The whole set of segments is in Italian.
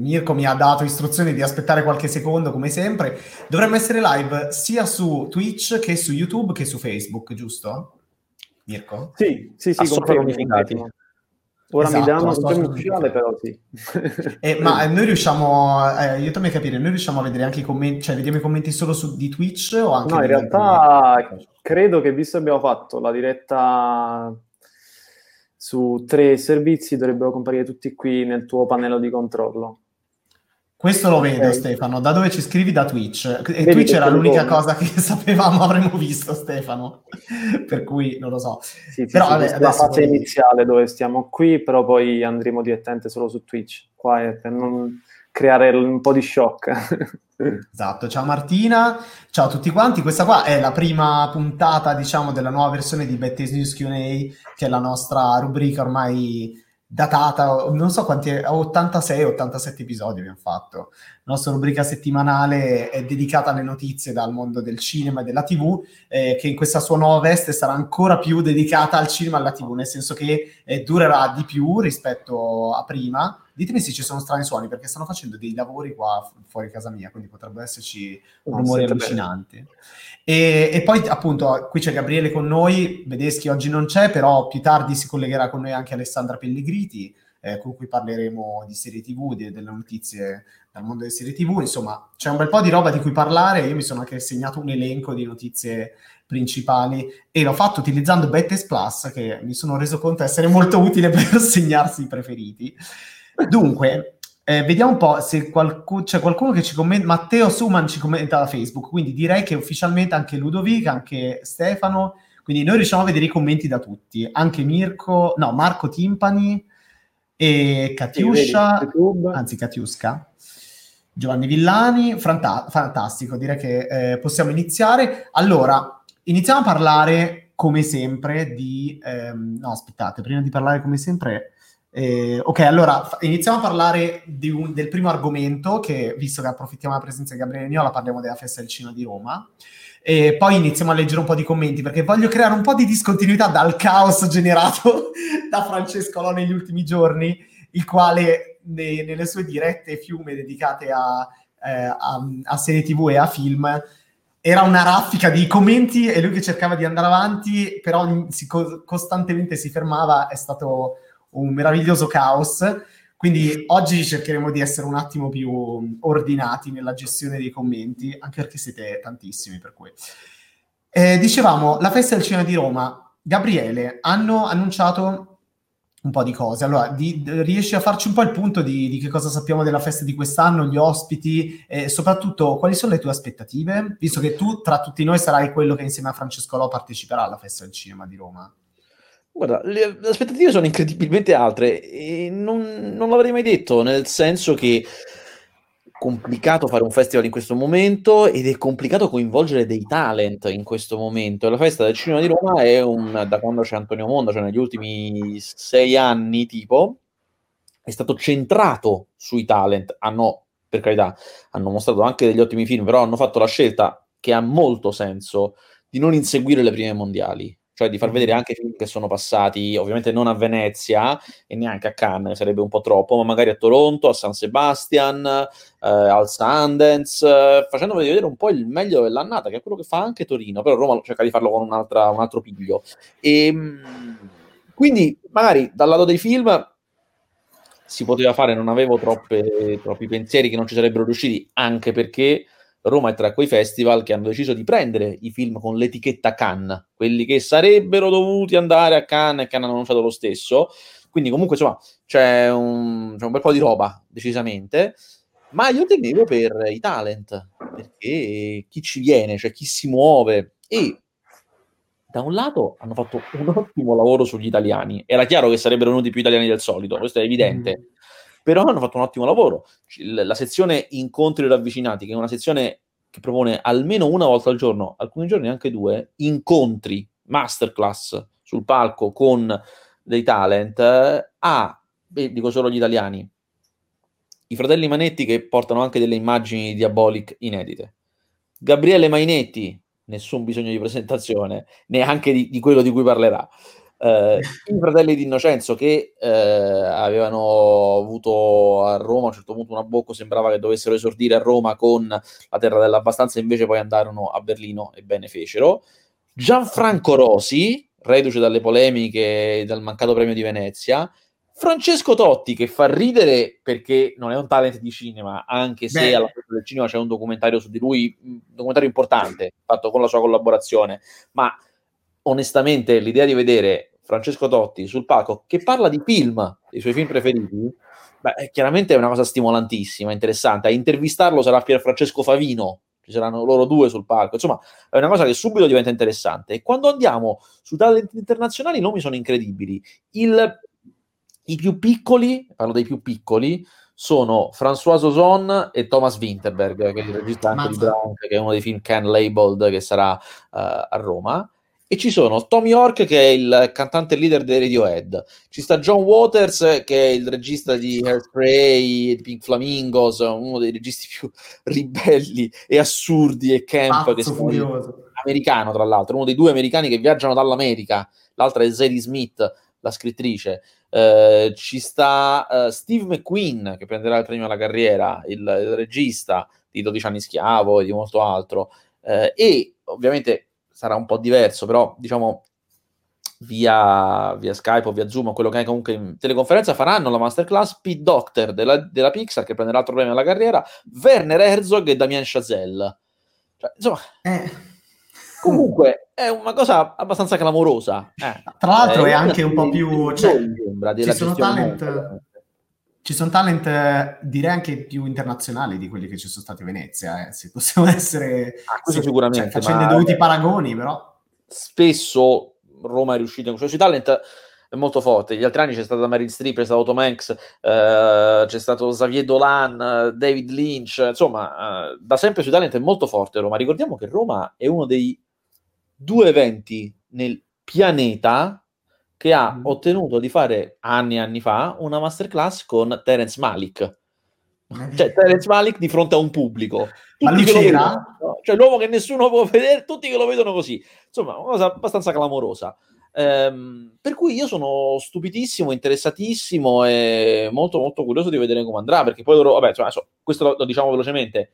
Mirko mi ha dato istruzioni di aspettare qualche secondo, come sempre. Dovremmo essere live sia su Twitch che su YouTube che su Facebook, giusto? Mirko? Sì, sì, sì, sono unificati. Ora esatto, mi danno un termine ufficiale, però sì. eh, ma noi riusciamo, eh, aiutami a capire, noi riusciamo a vedere anche i commenti, cioè vediamo i commenti solo su, di Twitch o anche... No, in realtà credo che visto che abbiamo fatto la diretta su tre servizi, dovrebbero comparire tutti qui nel tuo pannello di controllo. Questo lo vedo, okay. Stefano. Da dove ci scrivi? Da Twitch. E Vedi Twitch era l'unica come. cosa che sapevamo avremmo visto, Stefano. per cui non lo so. Sì, però, sì, vabbè, la fase poi... iniziale dove stiamo qui, però poi andremo direttamente solo su Twitch. Qua è per non creare un po' di shock. esatto. Ciao Martina, ciao a tutti quanti. Questa qua è la prima puntata, diciamo, della nuova versione di Betty's News Q&A, che è la nostra rubrica ormai datata, non so quanti, 86-87 episodi abbiamo fatto. La nostra rubrica settimanale è dedicata alle notizie dal mondo del cinema e della TV, eh, che in questa sua nuova veste sarà ancora più dedicata al cinema e alla TV, nel senso che eh, durerà di più rispetto a prima. Ditemi se ci sono strani suoni, perché stanno facendo dei lavori qua fuori casa mia, quindi potrebbero esserci rumori allucinanti. Bene. E, e, poi appunto qui c'è Gabriele con noi, Vedeschi oggi non c'è, però più tardi si collegherà con noi anche Alessandra Pellegriti, eh, con cui parleremo di serie TV, di, delle notizie dal mondo delle serie TV, insomma c'è un bel po' di roba di cui parlare, io mi sono anche segnato un elenco di notizie principali e l'ho fatto utilizzando Bettes Plus che mi sono reso conto essere molto utile per segnarsi i preferiti. Dunque, eh, vediamo un po' se qualcuno, c'è qualcuno che ci commenta. Matteo Suman ci commenta da Facebook, quindi direi che ufficialmente anche Ludovic, anche Stefano. Quindi noi riusciamo a vedere i commenti da tutti, anche Mirko, no, Marco Timpani e Katiuscia, anzi Katiuska, Giovanni Villani, fanta- fantastico, direi che eh, possiamo iniziare. Allora, iniziamo a parlare come sempre di... Ehm, no, aspettate, prima di parlare come sempre eh, ok, allora iniziamo a parlare un, del primo argomento, che visto che approfittiamo della presenza di Gabriele Niola, parliamo della festa del cinema di Roma. E poi iniziamo a leggere un po' di commenti perché voglio creare un po' di discontinuità dal caos generato da Francesco Lo negli ultimi giorni, il quale ne, nelle sue dirette fiume dedicate a, eh, a, a serie tv e a film era una raffica di commenti e lui che cercava di andare avanti, però si, costantemente si fermava, è stato un meraviglioso caos. Quindi oggi cercheremo di essere un attimo più ordinati nella gestione dei commenti, anche perché siete tantissimi per cui. Eh, dicevamo, la festa del cinema di Roma, Gabriele, hanno annunciato un po' di cose. Allora, di, riesci a farci un po' il punto di, di, che cosa sappiamo della festa di quest'anno, gli ospiti e soprattutto quali sono le tue aspettative, visto che tu tra tutti noi sarai quello che insieme a Francesco Lo parteciperà alla festa del cinema di Roma? Guarda, le, aspettative sono incredibilmente altre e non, non l'avrei mai detto, nel senso che complicato fare un festival in questo momento ed è complicato coinvolgere dei talent in questo momento. La festa del cinema di Roma è un, da quando c'è Antonio Monda, cioè negli ultimi sei anni tipo, è stato centrato sui talent. Hanno, per carità, hanno mostrato anche degli ottimi film, però hanno fatto la scelta che ha molto senso di non inseguire le prime mondiali cioè di far vedere anche film che sono passati, ovviamente non a Venezia e neanche a Cannes, sarebbe un po' troppo, ma magari a Toronto, a San Sebastian, eh, al Sundance, eh, facendo vedere un po' il meglio dell'annata, che è quello che fa anche Torino, però Roma cerca di farlo con un altro piglio. E, ehm, quindi magari dal lato dei film si poteva fare, non avevo troppe, troppi pensieri che non ci sarebbero riusciti, anche perché Roma è tra quei festival che hanno deciso di prendere i film con l'etichetta Cannes, quelli che sarebbero dovuti andare a Cannes e che hanno annunciato lo stesso. Quindi comunque insomma c'è un, c'è un bel po' di roba, decisamente. Ma io temevo per i talent, perché chi ci viene, cioè chi si muove. E da un lato hanno fatto un ottimo lavoro sugli italiani. Era chiaro che sarebbero venuti più italiani del solito, questo è evidente. Però hanno fatto un ottimo lavoro. La sezione incontri ravvicinati, che è una sezione che propone almeno una volta al giorno, alcuni giorni anche due, incontri, masterclass sul palco con dei talent, eh, a, e dico solo gli italiani, i fratelli Manetti che portano anche delle immagini diabolic inedite. Gabriele Mainetti, nessun bisogno di presentazione, neanche di, di quello di cui parlerà. Eh, I fratelli di Innocenzo che eh, avevano avuto a Roma a un certo punto una bocca, sembrava che dovessero esordire a Roma con la Terra dell'Abbastanza, invece poi andarono a Berlino e bene fecero. Gianfranco Rosi, reduce dalle polemiche dal mancato premio di Venezia, Francesco Totti che fa ridere perché non è un talent di cinema, anche se Beh. alla fine del cinema c'è un documentario su di lui, un documentario importante fatto con la sua collaborazione, ma onestamente l'idea di vedere Francesco Totti sul palco che parla di film, dei suoi film preferiti, beh, chiaramente è una cosa stimolantissima, interessante. A intervistarlo sarà Pier Francesco Favino, ci saranno loro due sul palco, insomma è una cosa che subito diventa interessante. E quando andiamo su talent internazionali i nomi sono incredibili. Il i più piccoli, parlo dei più piccoli, sono François Ozon e Thomas Winterberg, che è il regista anche di Blanc, che è uno dei film Can Labeled che sarà uh, a Roma. E ci sono Tom York, che è il cantante leader dei Radiohead. Ci sta John Waters, che è il regista di Hairspray, di Pink Flamingos, uno dei registi più ribelli e assurdi e camp. Pazzo che sono americano, tra l'altro, uno dei due americani che viaggiano dall'America. L'altra è Zadie Smith, la scrittrice. Eh, ci sta uh, Steve McQueen che prenderà il premio alla carriera, il, il regista di 12 anni schiavo e di molto altro. Eh, e ovviamente sarà un po' diverso, però diciamo via, via Skype o via Zoom o quello che è comunque in teleconferenza faranno la masterclass Pete Doctor della, della Pixar che prenderà altro premio alla carriera, Werner Herzog e Damien Chazelle. Cioè, insomma, eh Comunque è una cosa abbastanza clamorosa. Eh. Tra l'altro eh, è anche un po' più... Cioè, ci sono talent... Ci sono talent, direi anche più internazionali di quelli che ci sono stati a Venezia, eh, se possiamo essere... Ah, se, sicuramente. Cioè, facendo i dovuti paragoni, però... Spesso Roma è riuscita in questo talent è molto forte. Gli altri anni c'è stata Meryl Streep, c'è stato Tom Hanks, eh, c'è stato Xavier Dolan, David Lynch, insomma, eh, da sempre sui talent è molto forte Roma. Ricordiamo che Roma è uno dei due eventi nel pianeta che ha mm. ottenuto di fare anni e anni fa una masterclass con Terence Malik. Cioè, Terence Malik di fronte a un pubblico. Tutti Ma lui c'era? Cioè, l'uomo che nessuno può vedere, tutti che lo vedono così. Insomma, una cosa abbastanza clamorosa. Ehm, per cui io sono stupidissimo, interessatissimo e molto molto curioso di vedere come andrà, perché poi loro, vabbè, cioè, questo lo, lo diciamo velocemente,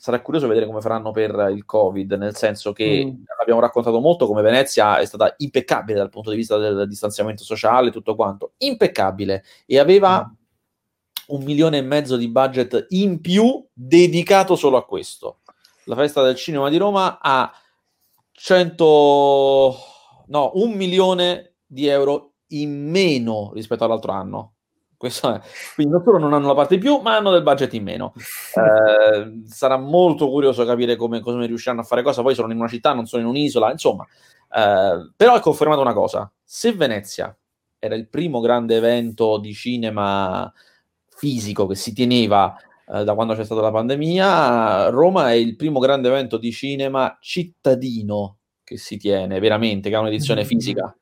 sarà curioso vedere come faranno per il Covid, nel senso che mm. abbiamo raccontato molto come Venezia è stata impeccabile dal punto di vista del distanziamento sociale, tutto quanto, impeccabile, e aveva mm. un milione e mezzo di budget in più dedicato solo a questo. La festa del cinema di Roma ha 100, no, un milione di euro in meno rispetto all'altro anno. Questo. Quindi non solo non hanno la parte in più, ma hanno del budget in meno. Eh, sarà molto curioso capire come, come, riusciranno a fare cosa. Poi sono in una città, non sono in un'isola, insomma. Eh, però è confermato una cosa: se Venezia era il primo grande evento di cinema fisico che si teneva eh, da quando c'è stata la pandemia, Roma è il primo grande evento di cinema cittadino che si tiene veramente, che ha un'edizione fisica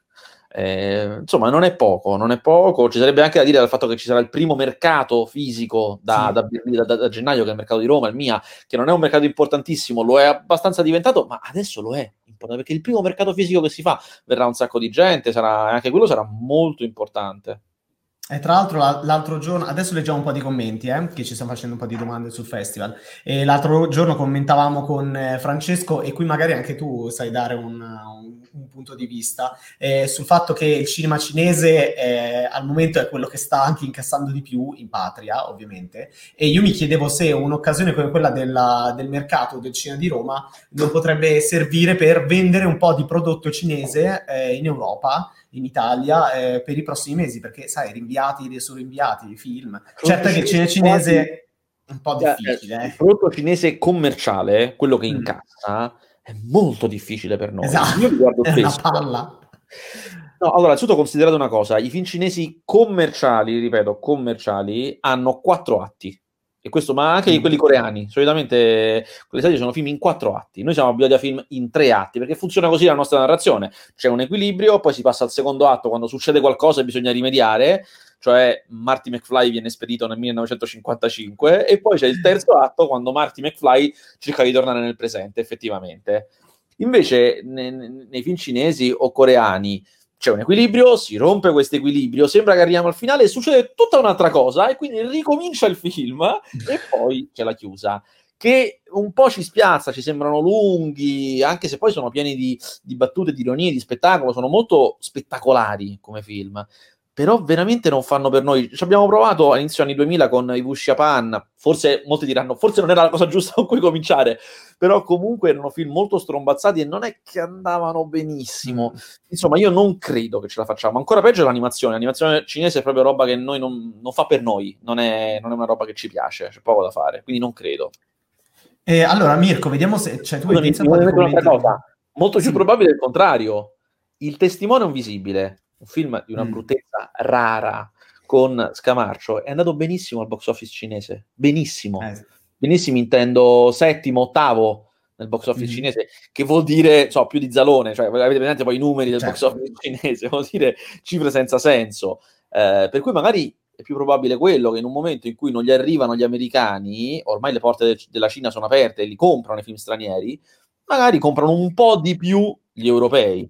eh, insomma, non è poco, non è poco. Ci sarebbe anche da dire dal fatto che ci sarà il primo mercato fisico da, sì. da, da, da, gennaio, che è il mercato di Roma, il MIA, che non è un mercato importantissimo, lo è abbastanza diventato, ma adesso lo è perché il primo mercato fisico che si fa verrà un sacco di gente, sarà, anche quello sarà molto importante. E tra l'altro l'altro giorno, adesso leggiamo un po' di commenti, eh, che ci stanno facendo un po' di domande sul festival. E l'altro giorno commentavamo con eh, Francesco, e qui magari anche tu sai dare un, un, un punto di vista, eh, sul fatto che il cinema cinese eh, al momento è quello che sta anche incassando di più in patria, ovviamente. E io mi chiedevo se un'occasione come quella della, del mercato del cinema di Roma non potrebbe servire per vendere un po' di prodotto cinese eh, in Europa in Italia eh, per i prossimi mesi, perché sai, rinviati su rinviati i film. Certo che il cinema cinese è un po' cioè, difficile. Eh. Il prodotto cinese commerciale, quello che mm. È molto difficile per noi. Esatto, Io guardo è spesso. una palla. No, allora, innanzitutto considerate una cosa, i film cinesi commerciali, ripeto, commerciali, hanno quattro atti e questo, ma anche di quelli coreani. Solitamente quelle serie sono film in quattro atti. Noi siamo abituati a film in tre atti perché funziona così la nostra narrazione. C'è un equilibrio, poi si passa al secondo atto quando succede qualcosa e bisogna rimediare. Cioè, Marty McFly viene spedito nel 1955, e poi c'è il terzo atto quando Marty McFly cerca di tornare nel presente, effettivamente. Invece, ne, nei film cinesi o coreani, c'è un equilibrio, si rompe questo equilibrio, sembra che arriviamo al finale e succede tutta un'altra cosa e quindi ricomincia il film e poi c'è la chiusa che un po' ci spiazza, ci sembrano lunghi, anche se poi sono pieni di, di battute, di ironie, di spettacolo, sono molto spettacolari come film però veramente non fanno per noi. Ci abbiamo provato all'inizio anni 2000 con i Japan, forse molti diranno, forse non era la cosa giusta con cui cominciare, però comunque erano film molto strombazzati e non è che andavano benissimo. Mm. Insomma, io non credo che ce la facciamo. Ancora peggio è l'animazione. L'animazione cinese è proprio roba che noi non, non fa per noi, non è, non è, una roba che ci piace, c'è poco da fare, quindi non credo. Eh, allora, Mirko, vediamo se... Cioè, tu hai pensato a cosa. Molto sì. più probabile il contrario. Il testimone è un visibile un film di una mm. bruttezza rara con Scamarcio, è andato benissimo al box office cinese. Benissimo. Eh. Benissimo intendo settimo, ottavo nel box office mm. cinese, che vuol dire, so, più di Zalone, cioè avete presente poi i numeri del certo. box office cinese, vuol dire cifre senza senso. Eh, per cui magari è più probabile quello che in un momento in cui non gli arrivano gli americani, ormai le porte de- della Cina sono aperte e li comprano i film stranieri, magari comprano un po' di più gli europei.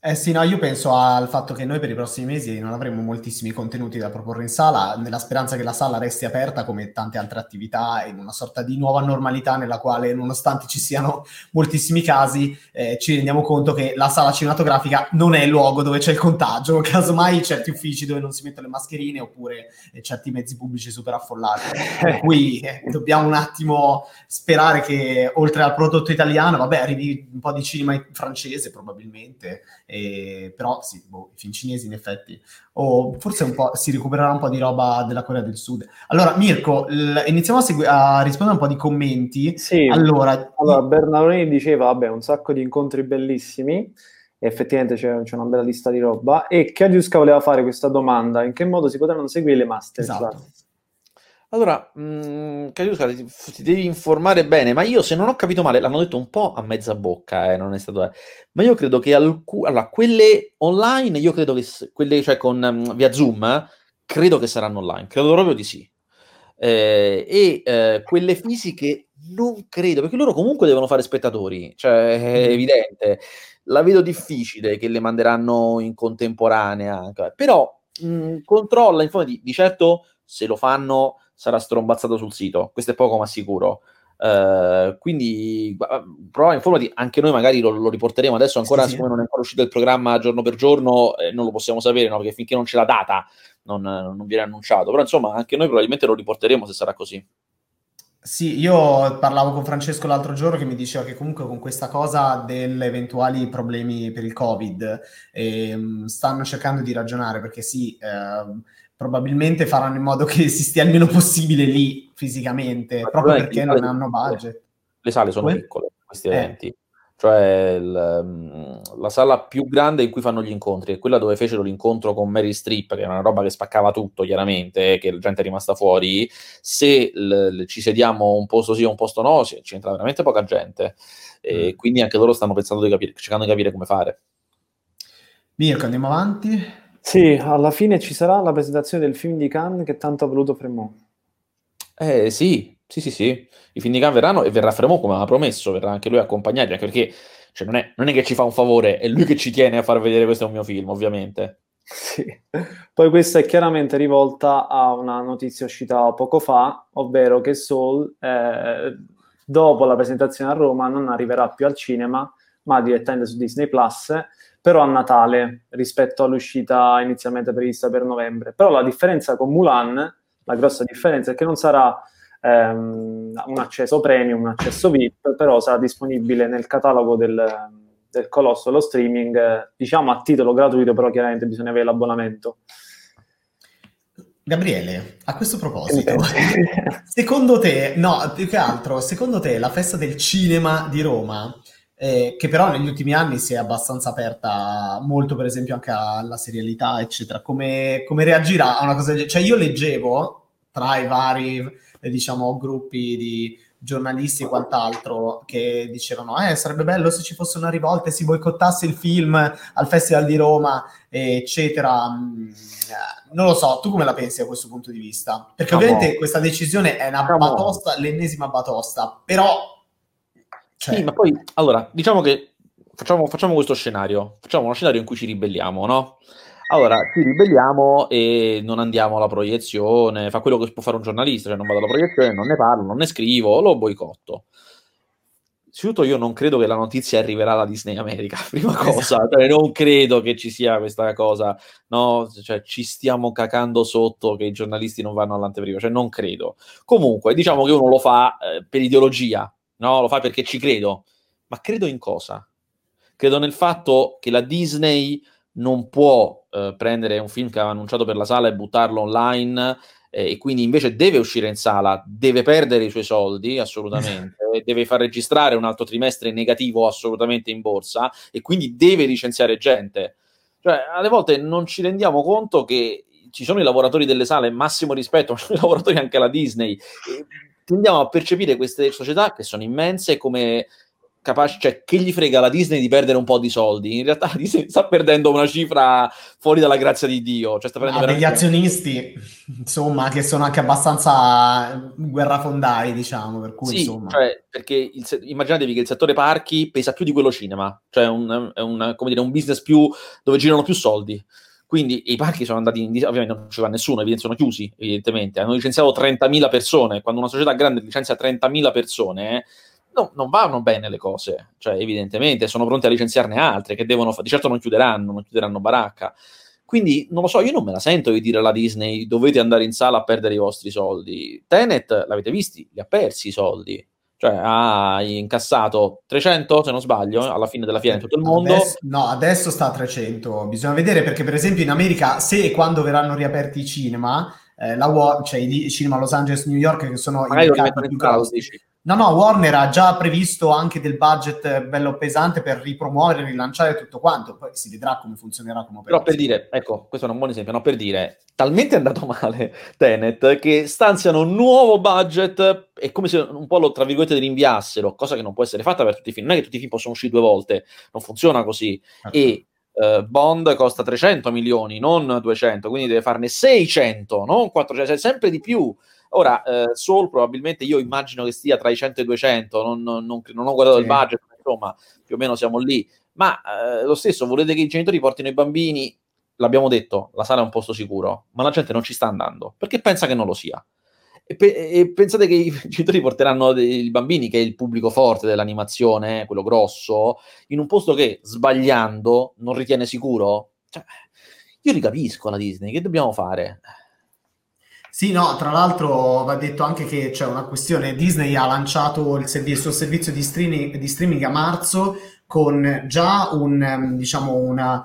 Eh sì, no, io penso al fatto che noi per i prossimi mesi non avremo moltissimi contenuti da proporre in sala, nella speranza che la sala resti aperta come tante altre attività in una sorta di nuova normalità nella quale, nonostante ci siano moltissimi casi, eh, ci rendiamo conto che la sala cinematografica non è il luogo dove c'è il contagio, casomai certi uffici dove non si mettono le mascherine oppure eh, certi mezzi pubblici super affollati. per cui eh, dobbiamo un attimo sperare che oltre al prodotto italiano, vabbè, arrivi un po' di cinema francese probabilmente e, però sì, boh, i film cinesi in effetti, o forse un po' si recupererà un po' di roba della Corea del Sud. Allora, Mirko, l- iniziamo a, segui- a, rispondere un po' di commenti. Sì, allora, allora Bernardoni diceva, vabbè, un sacco di incontri bellissimi, effettivamente c'è, c'è, una bella lista di roba, e Chiadiusca voleva fare questa domanda, in che modo si potranno seguire le masterclass? Esatto. Allora, mh, mm, Cariusca, ti, ti, devi informare bene, ma io se non ho capito male, l'hanno detto un po' a mezza bocca, eh, non è stato... Eh. Ma io credo che alcu- allora, quelle online, io credo che quelle, cioè con um, via Zoom, eh, credo che saranno online, credo proprio di sì. Eh, e eh, quelle fisiche non credo, perché loro comunque devono fare spettatori, cioè è mm. evidente. La vedo difficile che le manderanno in contemporanea, però mh, mm, controlla, in fondo, di, di certo se lo fanno sarà strombazzato sul sito, questo è poco ma sicuro. Uh, quindi prova informati, anche noi magari lo, lo riporteremo adesso ancora sì, siccome sì. non è ancora uscito il programma giorno per giorno eh, non lo possiamo sapere no? perché finché non c'è la data non, non, viene annunciato però insomma anche noi probabilmente lo riporteremo se sarà così sì, io parlavo con Francesco l'altro giorno che mi diceva che comunque con questa cosa degli eventuali problemi per il Covid eh, stanno cercando di ragionare perché sì, eh, probabilmente faranno in modo che si stia il meno possibile lì fisicamente, Ma proprio perché non hanno budget. Le sale sono Come? piccole, questi eh. eventi. Cioè il, mm, la sala più grande in cui fanno gli incontri è quella dove fecero l'incontro con Mary Strip, che era una roba che spaccava tutto, chiaramente, che la gente è rimasta fuori. Se l, ci sediamo un posto sì o un posto no, ci entra veramente poca gente. E mm. quindi anche loro stanno pensando di capire, cercando di capire come fare. Mirko, andiamo avanti. Sì, alla fine ci sarà la presentazione del film di Cannes che tanto ha voluto Fremont. Eh sì, sì, sì, sì. I film di Cannes verranno e verrà Fremont come aveva promesso, verrà anche lui a accompagnarli, anche perché cioè, non, è, non, è, che ci fa un favore, è lui che ci tiene a far vedere questo è un mio film, ovviamente. Sì. Poi questa è chiaramente rivolta a una notizia uscita poco fa, ovvero che Soul, eh, dopo la presentazione a Roma, non arriverà più al cinema, ma direttamente su Disney Plus però a Natale rispetto all'uscita inizialmente prevista per novembre. Però la differenza con Mulan, la grossa differenza è che non sarà ehm, un accesso premium, un accesso VIP, però sarà disponibile nel catalogo del, del Colosso, lo streaming, diciamo a titolo gratuito, però chiaramente bisogna avere l'abbonamento. Gabriele, a questo proposito, secondo te, no, più che altro, secondo te la festa del cinema di Roma eh, che però negli ultimi anni si è abbastanza aperta molto, per esempio, anche alla serialità, eccetera. Come, come reagirà a una cosa del genere? Cioè, io leggevo tra i vari, eh, diciamo, gruppi di giornalisti e quant'altro che dicevano eh, sarebbe bello se ci fosse una rivolta e si boicottasse il film al Festival di Roma, eccetera. Mm, non lo so, tu come la pensi a questo punto di vista? Perché no, ovviamente no. questa decisione è una no. batosta, l'ennesima batosta, però cioè... Sì, ma poi, allora, diciamo che facciamo, facciamo questo scenario, facciamo uno scenario in cui ci ribelliamo, no? Allora, ci ribelliamo e non andiamo alla proiezione, fa quello che può fare un giornalista, cioè non vado alla proiezione, non ne parlo, non ne scrivo, lo boicotto. Innanzitutto io non credo che la notizia arriverà alla Disney America, prima esatto. cosa, cioè, non credo che ci sia questa cosa, no, cioè ci stiamo cacando sotto che i giornalisti non vanno all'anteprima, cioè non credo. Comunque, diciamo che uno lo fa eh, per ideologia, no, lo fa perché ci credo, ma credo in cosa? Credo nel fatto che la Disney non può eh, prendere un film che aveva annunciato per la sala e buttarlo online eh, e quindi invece deve uscire in sala, deve perdere i suoi soldi assolutamente, deve far registrare un altro trimestre negativo assolutamente in borsa e quindi deve licenziare gente. Cioè, alle volte non ci rendiamo conto che ci sono i lavoratori delle sale, massimo rispetto, ma ci sono i lavoratori anche alla Disney. Tendiamo a percepire queste società che sono immense come capace, cioè che gli frega la Disney di perdere un po' di soldi? In realtà la Disney sta perdendo una cifra fuori dalla grazia di Dio. Cioè sta ah, degli azionisti, insomma, che sono anche abbastanza guerrafondai, diciamo, per cui sì, insomma... Cioè, perché il, immaginatevi che il settore parchi pesa più di quello cinema, cioè un, è un, come dire, un business più dove girano più soldi. Quindi i parchi sono andati in ovviamente non ci va nessuno, sono chiusi, evidentemente. Hanno licenziato 30.000 persone. Quando una società grande licenzia 30.000 persone, no, non vanno bene le cose, cioè evidentemente sono pronti a licenziarne altre che devono fare, di certo non chiuderanno, non chiuderanno baracca. Quindi non lo so, io non me la sento di dire alla Disney dovete andare in sala a perdere i vostri soldi. Tenet, l'avete visti, li ha persi i soldi. Cioè ha incassato 300, se non sbaglio, alla fine della fiera in tutto il mondo. Adesso, no, adesso sta a 300. Bisogna vedere perché per esempio in America, se e quando verranno riaperti i cinema, eh, la, cioè i cinema Los Angeles, New York, che sono Magari i mercati più grossi, No, no, Warner ha già previsto anche del budget bello pesante per ripromuovere, rilanciare tutto quanto, poi si vedrà come funzionerà come Però per dire, ecco, questo è un buon esempio, no? per dire, talmente è andato male Tenet che stanziano un nuovo budget, è come se un po' lo, tra virgolette, rinviassero, cosa che non può essere fatta per tutti i film, non è che tutti i film possono uscire due volte, non funziona così, okay. e Uh, Bond costa 300 milioni, non 200, quindi deve farne 600, non 400, cioè sempre di più. Ora, eh, Soul probabilmente io immagino che stia tra i 100 e i 200, non, non, non, non ho guardato sì. il budget, insomma, più o meno siamo lì. Ma eh, lo stesso, volete che i genitori portino i bambini? L'abbiamo detto, la sala è un posto sicuro, ma la gente non ci sta andando perché pensa che non lo sia. E, pe- e pensate che i genitori porteranno i bambini, che è il pubblico forte dell'animazione, quello grosso, in un posto che sbagliando non ritiene sicuro? Cioè, io li capisco la Disney, che dobbiamo fare? Sì, no, tra l'altro va detto anche che c'è una questione, Disney ha lanciato il, servizio, il suo servizio di streaming, di streaming, a marzo con già un, ehm, diciamo, una,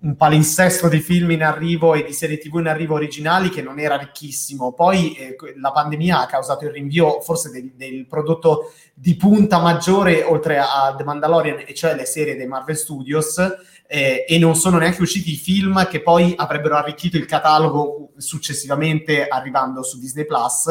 un palinsesto di film in arrivo e di serie tv in arrivo originali che non era ricchissimo. Poi eh, la pandemia ha causato il rinvio forse del, del, prodotto di punta maggiore oltre a The Mandalorian, e cioè le serie dei Marvel Studios eh, e non sono neanche usciti i film che poi avrebbero arricchito il catalogo successivamente arrivando su Disney Plus.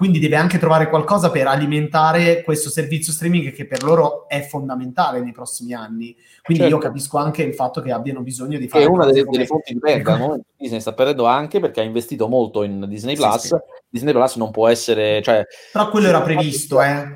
Quindi deve anche trovare qualcosa per alimentare questo servizio streaming che per loro è fondamentale nei prossimi anni. Quindi certo. io capisco anche il fatto che abbiano bisogno di fare. È una delle, delle fonti di perdita, no? Disney sta perdendo anche perché ha investito molto in Disney Plus. Sì, sì. Disney Plus non può essere. Cioè... Però quello era previsto, eh?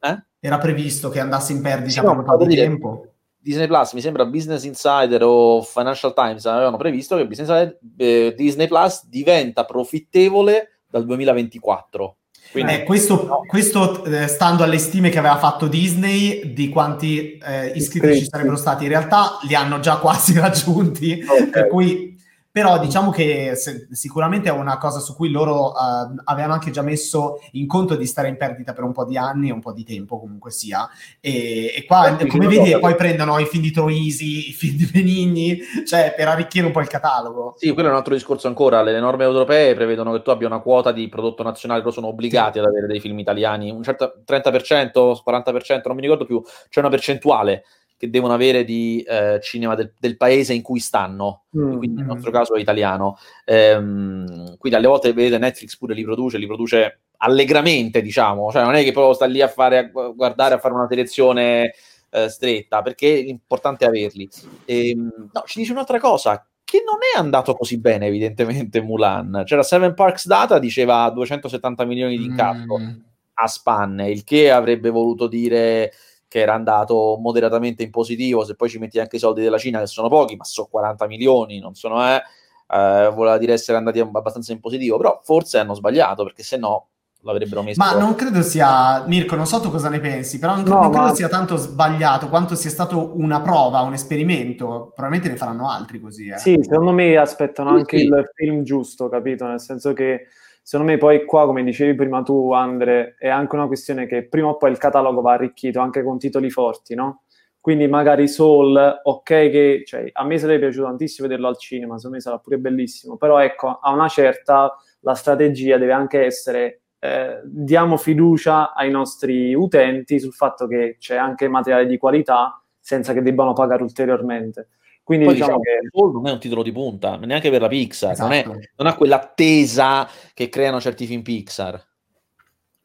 eh? Era previsto che andasse in perdita sì, per un po' di dire, tempo. Disney Plus, mi sembra Business Insider o Financial Times avevano previsto che Business, eh, Disney Plus diventa profittevole dal 2024. Quindi, eh, questo, no. questo eh, stando alle stime che aveva fatto Disney di quanti eh, iscritti ci sarebbero stati, in realtà li hanno già quasi raggiunti, okay. per cui però diciamo che se, sicuramente è una cosa su cui loro uh, avevano anche già messo in conto di stare in perdita per un po' di anni e un po' di tempo comunque sia. E, e qua, eh, come vedi, poi prendono i film di Troisi, i film di Benigni, cioè per arricchire un po' il catalogo. Sì, quello è un altro discorso ancora. Le norme europee prevedono che tu abbia una quota di prodotto nazionale, loro sono obbligati sì. ad avere dei film italiani, un certo 30%, 40%, non mi ricordo più, c'è una percentuale che devono avere di eh, cinema del, del, paese in cui stanno, mm. quindi nel nostro caso è italiano. Ehm, quindi alle volte vedete Netflix pure li produce, li produce allegramente, diciamo, cioè non è che proprio sta lì a fare a guardare a fare una selezione eh, stretta, perché è averli. Ehm, no, ci dice un'altra cosa che non è andato così bene, evidentemente, Mulan. C'era Seven Parks Data, diceva 270 milioni di incasso mm. a spanne, il che avrebbe voluto dire che era andato moderatamente in positivo, se poi ci metti anche i soldi della Cina, che sono pochi, ma sono 40 milioni, non sono, eh, eh voleva dire essere andati abbastanza in positivo, però forse hanno sbagliato, perché se no l'avrebbero messo. Ma non credo sia, Mirko, non so tu cosa ne pensi, però non, no, non credo sia tanto sbagliato quanto sia stato una prova, un esperimento. Probabilmente ne faranno altri così. Eh. Sì, secondo me aspettano anche sì. il film giusto, capito? Nel senso che secondo me poi qua, come dicevi prima tu, Andre, è anche una questione che prima o poi il catalogo va arricchito anche con titoli forti, no? Quindi magari Soul, ok, che cioè, a me sarebbe piaciuto tantissimo vederlo al cinema, secondo me sarà pure bellissimo, però ecco, a una certa la strategia deve anche essere eh, diamo fiducia ai nostri utenti sul fatto che c'è anche materiale di qualità senza che debbano pagare ulteriormente. Quindi Poi diciamo, diciamo che Soul non è un titolo di punta, neanche per la Pixar, esatto. non, è, esatto. non, ha quell'attesa che creano certi film Pixar.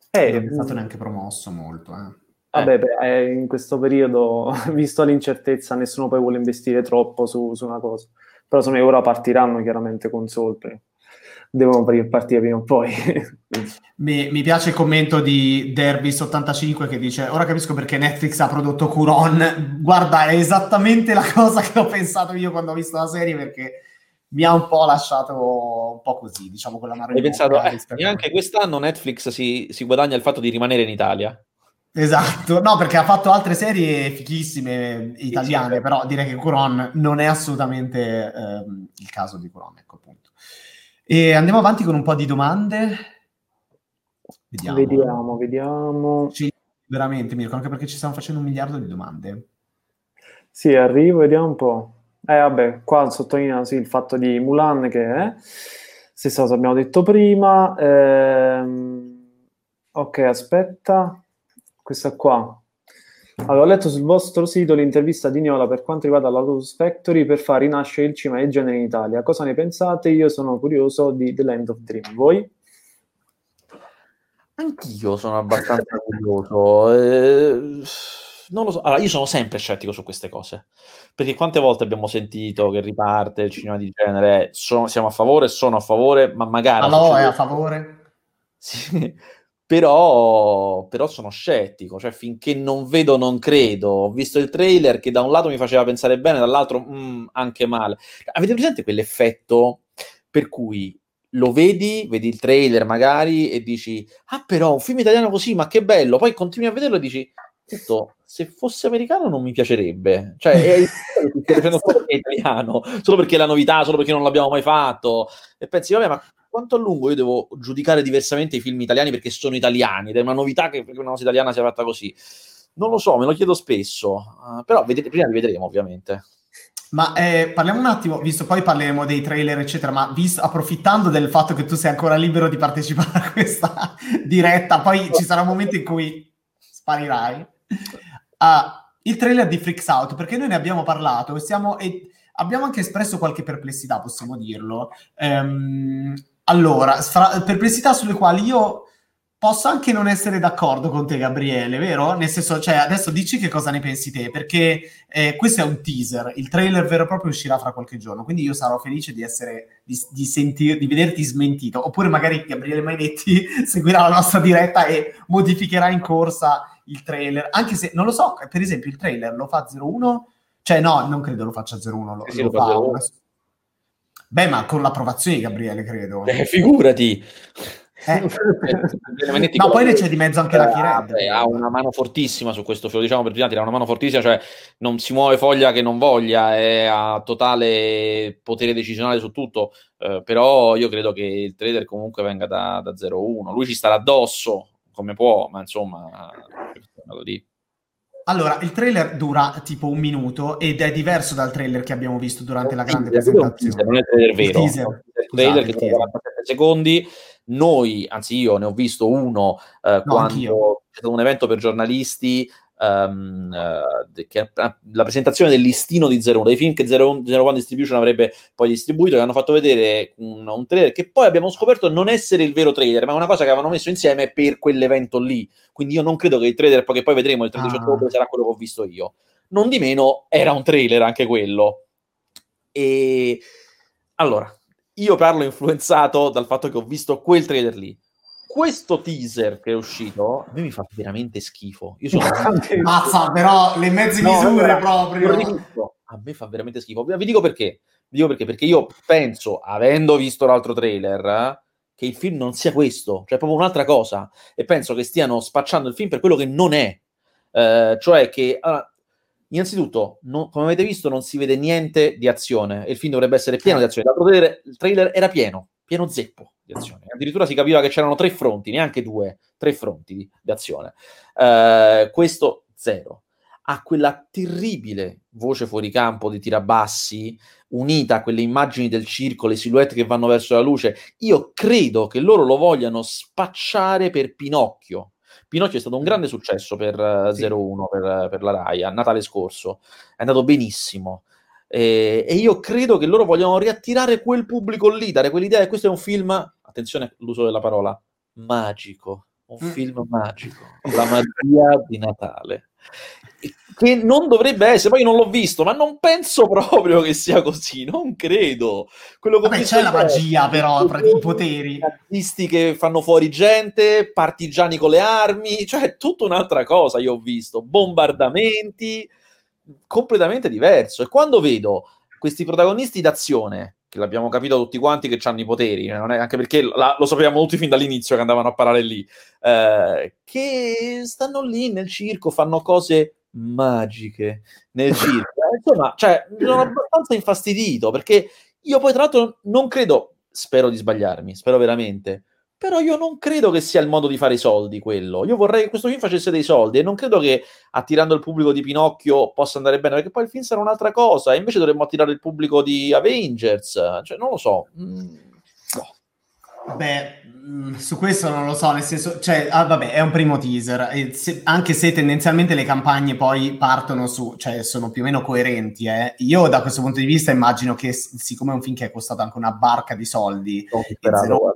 Eh, non è stato neanche promosso molto. Eh. Vabbè, beh, in questo periodo, visto l'incertezza, nessuno poi vuole investire troppo su, su una cosa. Però insomma, ora partiranno chiaramente con Soul. Perché devono partire prima o poi. mi, mi, piace il commento di Derbis85 che dice: Ora capisco perché Netflix ha prodotto Curon. Guarda, è esattamente la cosa che ho pensato io quando ho visto la serie perché mi ha un po' lasciato un po' così, diciamo, con la mano Hai pensato, eh, anche quest'anno Netflix si, si guadagna il fatto di rimanere in Italia. Esatto, no, perché ha fatto altre serie fichissime italiane, sì, però direi che Curon non è assolutamente ehm, il caso di Curon, ecco appunto. E andiamo avanti con un po' di domande. Vediamo, vediamo. vediamo. Sì, veramente, Mirko, anche perché ci stiamo facendo un miliardo di domande. Sì, arrivo, vediamo un po'. Eh, vabbè, qua sottolinea sì, il fatto di Mulan che è. Stessa cosa abbiamo detto prima. Ehm... Ok, aspetta. Questa qua. Allora, ho letto sul vostro sito l'intervista di Niola per quanto riguarda la Lotus Factory per far rinascere il cinema del genere in Italia. Cosa ne pensate? Io sono curioso di The Land of Dream. Voi? Anch'io sono abbastanza curioso. Eh, non lo so. Allora, io sono sempre scettico su queste cose. Perché quante volte abbiamo sentito che riparte il cinema di genere? Sono, siamo a favore, sono a favore, ma magari... Allora, è a favore? Sì però, però sono scettico, cioè finché non vedo non credo. Ho visto il trailer che da un lato mi faceva pensare bene, dall'altro mm, anche male. Avete presente quell'effetto per cui lo vedi, vedi il trailer magari e dici ah però un film italiano così, ma che bello, poi continui a vederlo e dici tutto, se fosse americano non mi piacerebbe, cioè è, è, è italiano, solo perché è la novità, solo perché non l'abbiamo mai fatto. E pensi vabbè ma quanto a lungo io devo giudicare diversamente i film italiani perché sono italiani? Ed è una novità che una cosa italiana sia fatta così? Non lo so, me lo chiedo spesso, uh, però vedete, prima li vedremo ovviamente. Ma eh, parliamo un attimo, visto poi parleremo dei trailer, eccetera, ma visto, approfittando del fatto che tu sei ancora libero di partecipare a questa diretta, poi ci sarà un momento in cui sparirai. Uh, il trailer di Freaks Out, perché noi ne abbiamo parlato e, siamo, e abbiamo anche espresso qualche perplessità, possiamo dirlo. Um, allora, fra- perplessità sulle quali io posso anche non essere d'accordo con te, Gabriele, vero? Nel senso, cioè, adesso dici che cosa ne pensi te, perché eh, questo è un teaser, il trailer vero e proprio uscirà fra qualche giorno, quindi io sarò felice di essere, di, di, sentir, di vederti smentito, oppure magari Gabriele Mainetti seguirà la nostra diretta e modificherà in corsa il trailer, anche se, non lo so, per esempio il trailer lo fa 01, cioè no, non credo lo faccia 01, lo, sì, lo, lo fa... Beh, ma con l'approvazione di Gabriele, credo. Eh, figurati. Eh. no, poi c'è di mezzo anche la Chired. Eh, ha una mano fortissima su questo film, diciamo per prima, ha una mano fortissima, cioè non si muove foglia che non voglia, è, ha totale potere decisionale su tutto, eh, però io credo che il trader comunque venga da, da 0-1, lui ci starà addosso come può, ma insomma, lì. Allora, il trailer dura tipo un minuto ed è diverso dal trailer che abbiamo visto durante la grande presentazione. Non è il trailer vero. Il teaser, il trailer Scusate, che dura 47 secondi. Noi, anzi io ne ho visto uno eh, no, quando c'è stato un evento per giornalisti um, uh, che, uh, la presentazione del listino di 01, dei film che 01, 01 Distribution avrebbe poi distribuito, che hanno fatto vedere un, un, trailer che poi abbiamo scoperto non essere il vero trailer, ma una cosa che avevano messo insieme per quell'evento lì. Quindi io non credo che il trailer, che poi vedremo il 13 ah. ottobre, sarà quello che ho visto io. Non di meno, era un trailer anche quello. E allora, io parlo influenzato dal fatto che ho visto quel trailer lì questo teaser che è uscito a me mi fa veramente schifo. Io sono Mazza, però le mezze misure no, proprio. A me fa veramente schifo. Vi dico perché. Vi dico perché, perché io penso, avendo visto l'altro trailer, che il film non sia questo, cioè proprio un'altra cosa. E penso che stiano spacciando il film per quello che non è. Eh, cioè che allora, Innanzitutto, no, come avete visto, non si vede niente di azione e il film dovrebbe essere pieno di azione. L'altro trailer, il trailer era pieno, pieno zeppo di azione. Addirittura si capiva che c'erano tre fronti, neanche due, tre fronti di, di azione. Uh, questo zero. Ha quella terribile voce fuori campo di tirabassi, unita a quelle immagini del circo, le silhouette che vanno verso la luce. Io credo che loro lo vogliano spacciare per Pinocchio Pinocchio è stato un grande successo per uh, sì. 01 per, per, la Rai a Natale scorso, è andato benissimo. E, e, io credo che loro vogliano riattirare quel pubblico lì, dare quell'idea che questo è un film, attenzione all'uso della parola, magico, un mm. film magico, la magia di Natale che non dovrebbe essere, poi non l'ho visto, ma non penso proprio che sia così, non credo. Quello che Vabbè, c'è la magia però, i poteri. Artisti che fanno fuori gente, partigiani con le armi, cioè tutta un'altra cosa io ho visto, bombardamenti, completamente diverso. E quando vedo questi protagonisti d'azione, l'abbiamo capito tutti quanti che hanno i poteri, eh, anche perché la, lo sapevamo tutti fin dall'inizio che andavano a parlare lì, eh, che stanno lì nel circo, fanno cose magiche nel circo. Insomma, cioè, mi sono abbastanza infastidito perché io poi tra l'altro non credo, spero di sbagliarmi, spero veramente, però io non credo che sia il modo di fare i soldi quello. Io vorrei che questo film facesse dei soldi e non credo che attirando il pubblico di Pinocchio possa andare bene, perché poi il film sarà un'altra cosa e invece dovremmo attirare il pubblico di Avengers, cioè non lo so. Mm, no. Beh, Mm, su questo non lo so, nel senso, cioè, ah, vabbè, è un primo teaser, se, anche se tendenzialmente le campagne poi partono su, cioè sono più o meno coerenti. Eh. Io da questo punto di vista immagino che, siccome è un film che è costato anche una barca di soldi, zero...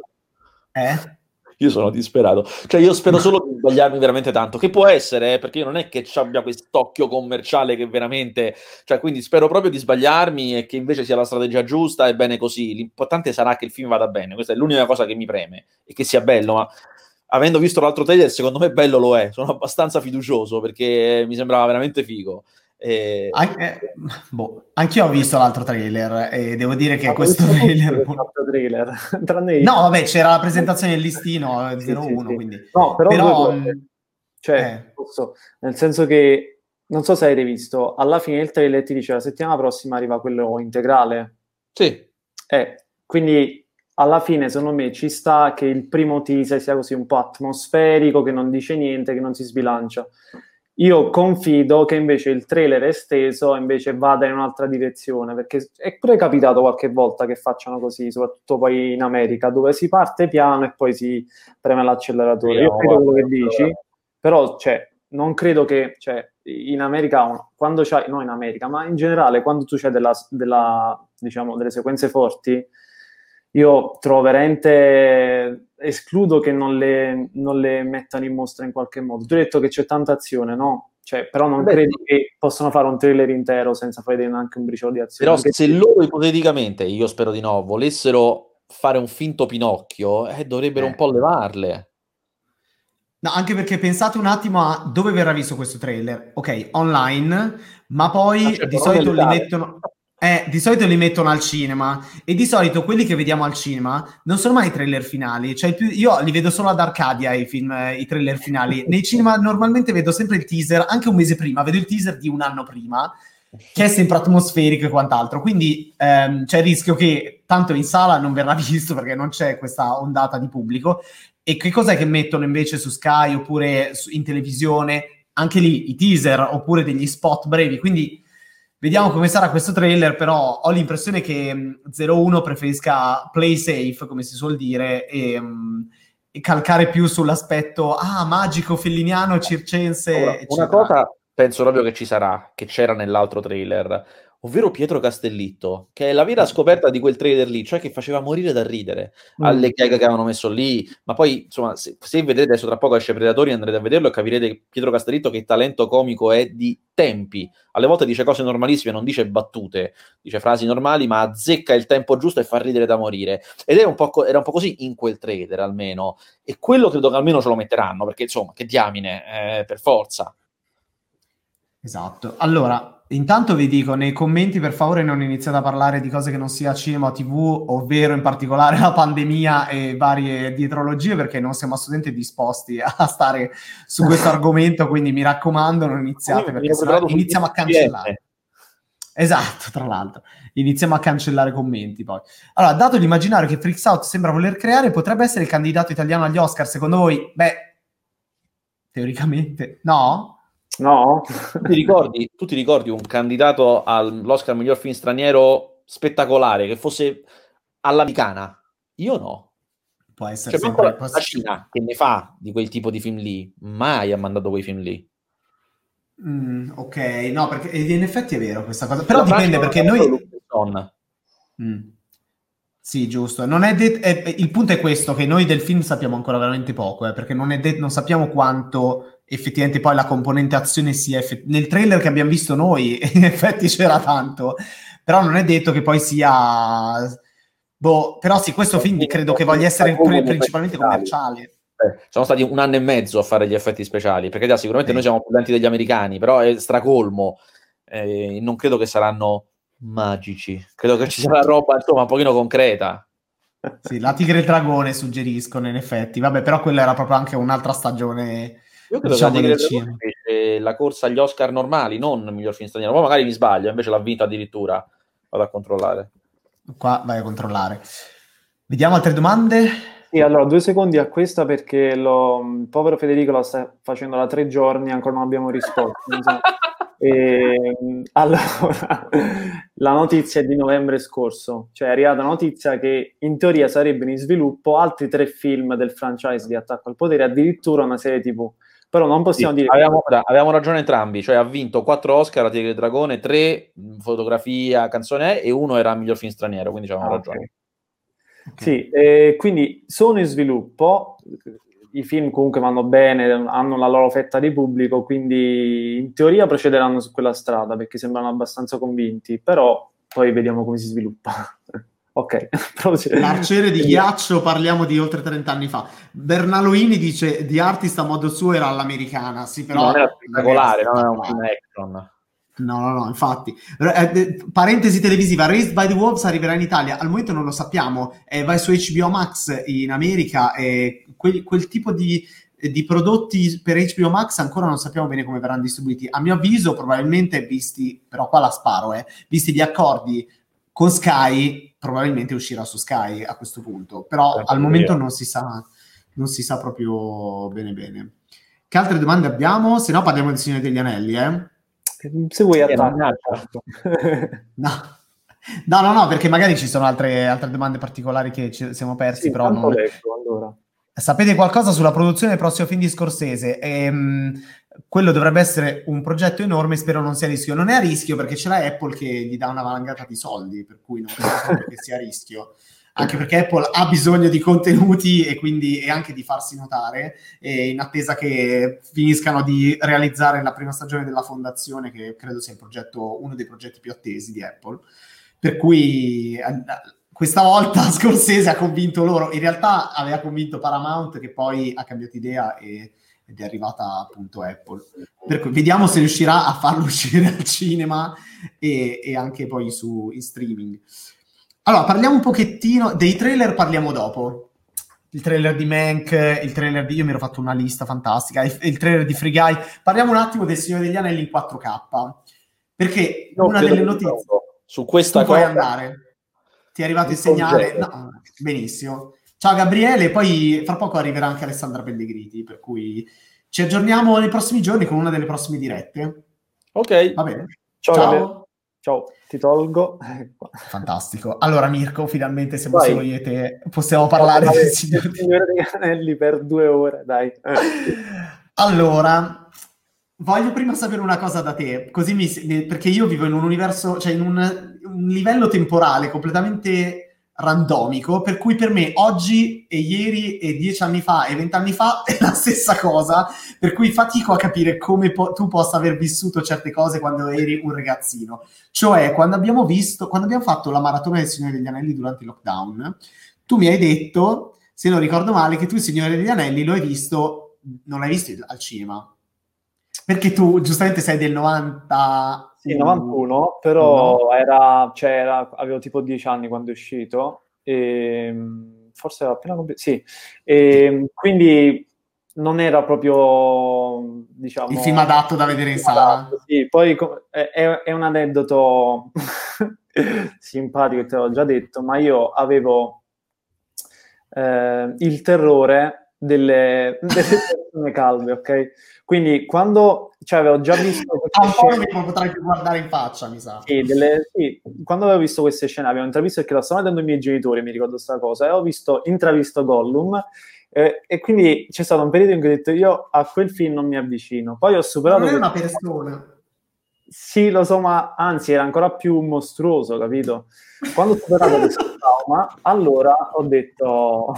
eh? io sono disperato. Cioè, io spero solo di sbagliarmi veramente tanto, che può essere, eh, perché io non è che abbia quest'occhio commerciale che veramente... Cioè, quindi spero proprio di sbagliarmi e che invece sia la strategia giusta e bene così. L'importante sarà che il film vada bene, questa è l'unica cosa che mi preme, e che sia bello, ma avendo visto l'altro trailer, secondo me bello lo è. Sono abbastanza fiducioso perché mi sembrava veramente figo. E... An- eh, boh, anch'io ho visto l'altro trailer e devo dire che Ma questo trailer... trailer. no, vabbè, c'era la presentazione del listino 01, sì, sì, sì. quindi... No, però... però cioè, eh. posso, nel senso che, non so se avete visto, alla fine il trailer ti dice la settimana prossima arriva quello integrale. Sì. Eh, quindi alla fine, secondo me, ci sta che il primo teaser sia così un po' atmosferico, che non dice niente, che non si sbilancia. Io confido che invece il trailer esteso invece vada in un'altra direzione, perché è pure capitato qualche volta che facciano così, soprattutto poi in America, dove si parte piano e poi si preme l'acceleratore. Io credo quello che dici, però cioè, non credo che cioè, in America, quando c'hai, no in America, ma in generale, quando tu c'hai della, della, diciamo, delle sequenze forti, io trovo veramente escludo che non le, non le, mettano in mostra in qualche modo. Tu hai detto che c'è tanta azione, no? Cioè, però non Beh, credo che possano fare un trailer intero senza fare neanche un briciolo di azione. Però se loro ipoteticamente, io spero di no, volessero fare un finto Pinocchio, eh, dovrebbero eh. un po' levarle. No, anche perché pensate un attimo a dove verrà visto questo trailer. Ok, online, ma poi ah, certo, di solito li mettono... Eh, di solito li mettono al cinema e di solito quelli che vediamo al cinema non sono mai i trailer finali, cioè io li vedo solo ad Arcadia i film, eh, i trailer finali. Nei cinema normalmente vedo sempre il teaser, anche un mese prima, vedo il teaser di un anno prima, che è sempre atmosferico e quant'altro. Quindi ehm, c'è il rischio che tanto in sala non verrà visto perché non c'è questa ondata di pubblico. E che cos'è che mettono invece su Sky oppure in televisione? Anche lì i teaser oppure degli spot brevi. Quindi Vediamo come sarà questo trailer, però ho l'impressione che 01 mm, preferisca play safe, come si suol dire, e, um, e calcare più sull'aspetto ah, magico, felliniano, circense. Ora, una cosa penso proprio che ci sarà, che c'era nell'altro trailer, ovvero Pietro Castellitto, che è la vera scoperta di quel trailer lì, cioè che faceva morire da ridere mm. alle gag che avevano messo lì, ma poi insomma se, se, vedete adesso tra poco esce Predatori andrete a vederlo e capirete Pietro Castellitto che talento comico è di tempi, alle volte dice cose normalissime, non dice battute, dice frasi normali, ma azzecca il tempo giusto e fa ridere da morire, ed era un po', era un po così in quel trailer almeno, e quello credo che almeno ce lo metteranno, perché insomma, che diamine, eh, per forza. Esatto, allora Intanto vi dico, nei commenti per favore non iniziate a parlare di cose che non sia cinema o tv, ovvero in particolare la pandemia e varie dietrologie, perché non siamo assolutamente disposti a stare su questo argomento, quindi mi raccomando non iniziate, perché sennò iniziamo a cancellare. Esatto, tra l'altro. Iniziamo a cancellare commenti poi. Allora, dato l'immaginario che Freaks Out sembra voler creare, potrebbe essere il candidato italiano agli Oscar, secondo voi? Beh, teoricamente no? No? Tu ti, ricordi, tu ti ricordi un candidato all'Oscar miglior film straniero spettacolare che fosse all'americana? Io no. Può essere cioè, sempre la, Cina che ne fa di quel tipo di film lì, mai ha mandato quei film lì. Mm, ok, no, perché in effetti è vero questa cosa, però la dipende perché noi... Mm. Sì, giusto. Det- è, il punto è questo, che noi del film sappiamo ancora veramente poco, eh, perché non, det- non, sappiamo quanto effettivamente poi la componente azione sia... Effett- nel trailer che abbiamo visto noi, in effetti c'era tanto, però non è detto che poi sia... Boh, però sì, questo film credo che voglia essere pre- principalmente commerciale. Eh, sono stati un anno e mezzo a fare gli effetti speciali, perché già sicuramente sì. noi siamo più lenti degli americani, però è stracolmo. Eh, non credo che saranno magici. Credo che ci sarà roba, insomma, un pochino concreta. Sì, la Tigre e il Dragone suggeriscono, in effetti. Vabbè, però quella era proprio anche un'altra stagione. Io credo diciamo, che la Tigre e la corsa agli Oscar normali, non miglior film straniero. Poi magari mi sbaglio, invece l'ha vinta addirittura. Vado a controllare. Qua vai a controllare. Vediamo altre domande. Sì, allora due secondi a questa perché lo, il povero Federico la sta facendo da tre giorni e ancora non abbiamo risposto. E, ehm, allora, la notizia è di novembre scorso, cioè è arrivata la notizia che in teoria sarebbero in sviluppo altri tre film del franchise di Attacco al Potere, addirittura una serie TV. Però non possiamo sì, dire... Avevamo, avevamo, ragione entrambi, cioè ha vinto quattro Oscar a Tigre e Dragone, tre fotografia, canzone e uno era miglior film straniero, quindi avevamo ah, ragione. Okay. Sì, eh, quindi sono in sviluppo, i film comunque vanno bene, hanno la loro fetta di pubblico, quindi in teoria procederanno su quella strada perché sembrano abbastanza convinti, però poi vediamo come si sviluppa. ok. L'arciere di ghiaccio parliamo di oltre 30 anni fa. Bernaloini dice di artist a modo suo era all'americana, sì, però... Non era spettacolare, non era un film action. No, no, no, infatti. Eh, eh, parentesi televisiva, Raised by the Wolves arriverà in Italia, al momento non lo sappiamo, eh, vai su HBO Max in America e quel, quel tipo di, di, prodotti per HBO Max ancora non sappiamo bene come verranno distribuiti. A mio avviso, probabilmente, visti, però qua la sparo, eh, visti gli accordi con Sky, probabilmente uscirà su Sky a questo punto, però al momento non si sa, non si sa proprio bene bene. Che altre domande abbiamo? Se no parliamo del Signore degli Anelli, eh? Se vuoi attaccare. no. No, no, no, perché magari ci sono altre, altre domande particolari che ci siamo persi, sì, però non... Leggo, allora. Sapete qualcosa sulla produzione del prossimo film di Scorsese? Ehm, quello dovrebbe essere un progetto enorme, spero non sia a rischio. Non è a rischio perché c'è la Apple che gli dà una valangata di soldi, per cui non credo che sia a rischio anche perché Apple ha bisogno di contenuti e quindi e anche di farsi notare in attesa che finiscano di realizzare la prima stagione della fondazione che credo sia progetto, uno dei progetti più attesi di Apple per cui eh, questa volta Scorsese ha convinto loro in realtà aveva convinto Paramount che poi ha cambiato idea e, ed è arrivata appunto Apple per cui vediamo se riuscirà a farlo uscire al cinema e, e anche poi su in streaming allora, parliamo un pochettino dei trailer, parliamo dopo. Il trailer di Mank, il trailer di... Io mi ero fatto una lista fantastica, il, il trailer di Free Guy. Parliamo un attimo del Signore degli Anelli in 4K. Perché no, una delle notizie... Su questa cosa... puoi andare. Ti è arrivato il segnale? No, benissimo. Ciao Gabriele, poi fra poco arriverà anche Alessandra Pellegriti, per cui ci aggiorniamo nei prossimi giorni con una delle prossime dirette. Ok. Va bene. Ciao. Ciao. Ciao, ti tolgo. Fantastico. Allora, Mirko, finalmente siamo Vai. solo io e te. Possiamo parlare del Signore degli Anelli per due ore, dai. allora, voglio prima sapere una cosa da te, così mi, perché io vivo in un universo, cioè in un, un livello temporale completamente randomico, per cui per me oggi e ieri e dieci anni fa e vent'anni fa è la stessa cosa, per cui fatico a capire come po- tu possa aver vissuto certe cose quando eri un ragazzino. Cioè, quando abbiamo visto, quando abbiamo fatto la maratona del Signore degli Anelli durante il lockdown, tu mi hai detto, se non ricordo male, che tu il Signore degli Anelli lo hai visto, non l'hai visto al cinema. Perché tu giustamente sei del 90 sì, 91, però no. era, cioè era, avevo tipo 10 anni quando è uscito, e, ehm, forse era appena compiuto, sì, e, ehm, quindi non era proprio, diciamo... Il film adatto da vedere in sala. Sì, poi è, è un aneddoto simpatico, te l'ho già detto, ma io avevo eh, il terrore delle, delle persone calve, ok? Quindi quando cioè, avevo già visto queste un scene... po' mi potrai più guardare in faccia, mi sa. Sì, delle... sì, quando avevo visto queste scene, avevo intravisto perché la stavano vedendo i miei genitori, mi ricordo questa cosa, e ho visto, intravisto Gollum, eh, e quindi c'è stato un periodo in cui ho detto io a quel film non mi avvicino. Poi ho superato... Non è una persona. Sì, lo so, ma anzi era ancora più mostruoso, capito? Quando ho superato questo trauma, allora ho detto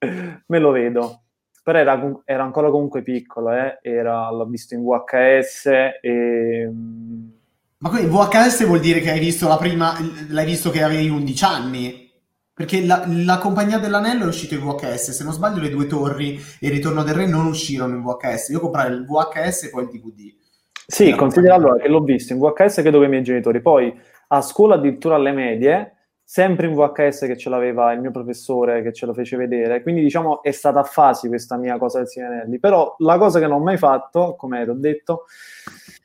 me lo vedo però era, era, ancora comunque piccolo, eh? era, l'ho visto in VHS e... Mm, Ma quindi VHS vuol dire che hai visto la prima, l'hai visto che avevi 11 anni? Perché la, la, Compagnia dell'Anello è uscito in VHS, se non sbaglio le due torri e il Ritorno del Re non uscirono in VHS, io comprai il VHS e poi il DVD. Sì, considera allora che l'ho visto in VHS credo che i miei genitori, poi a scuola addirittura alle medie sempre in VHS che ce l'aveva il mio professore che ce lo fece vedere, quindi diciamo è stata a fasi questa mia cosa del Simonelli, però la cosa che non ho mai fatto, come ti ho detto,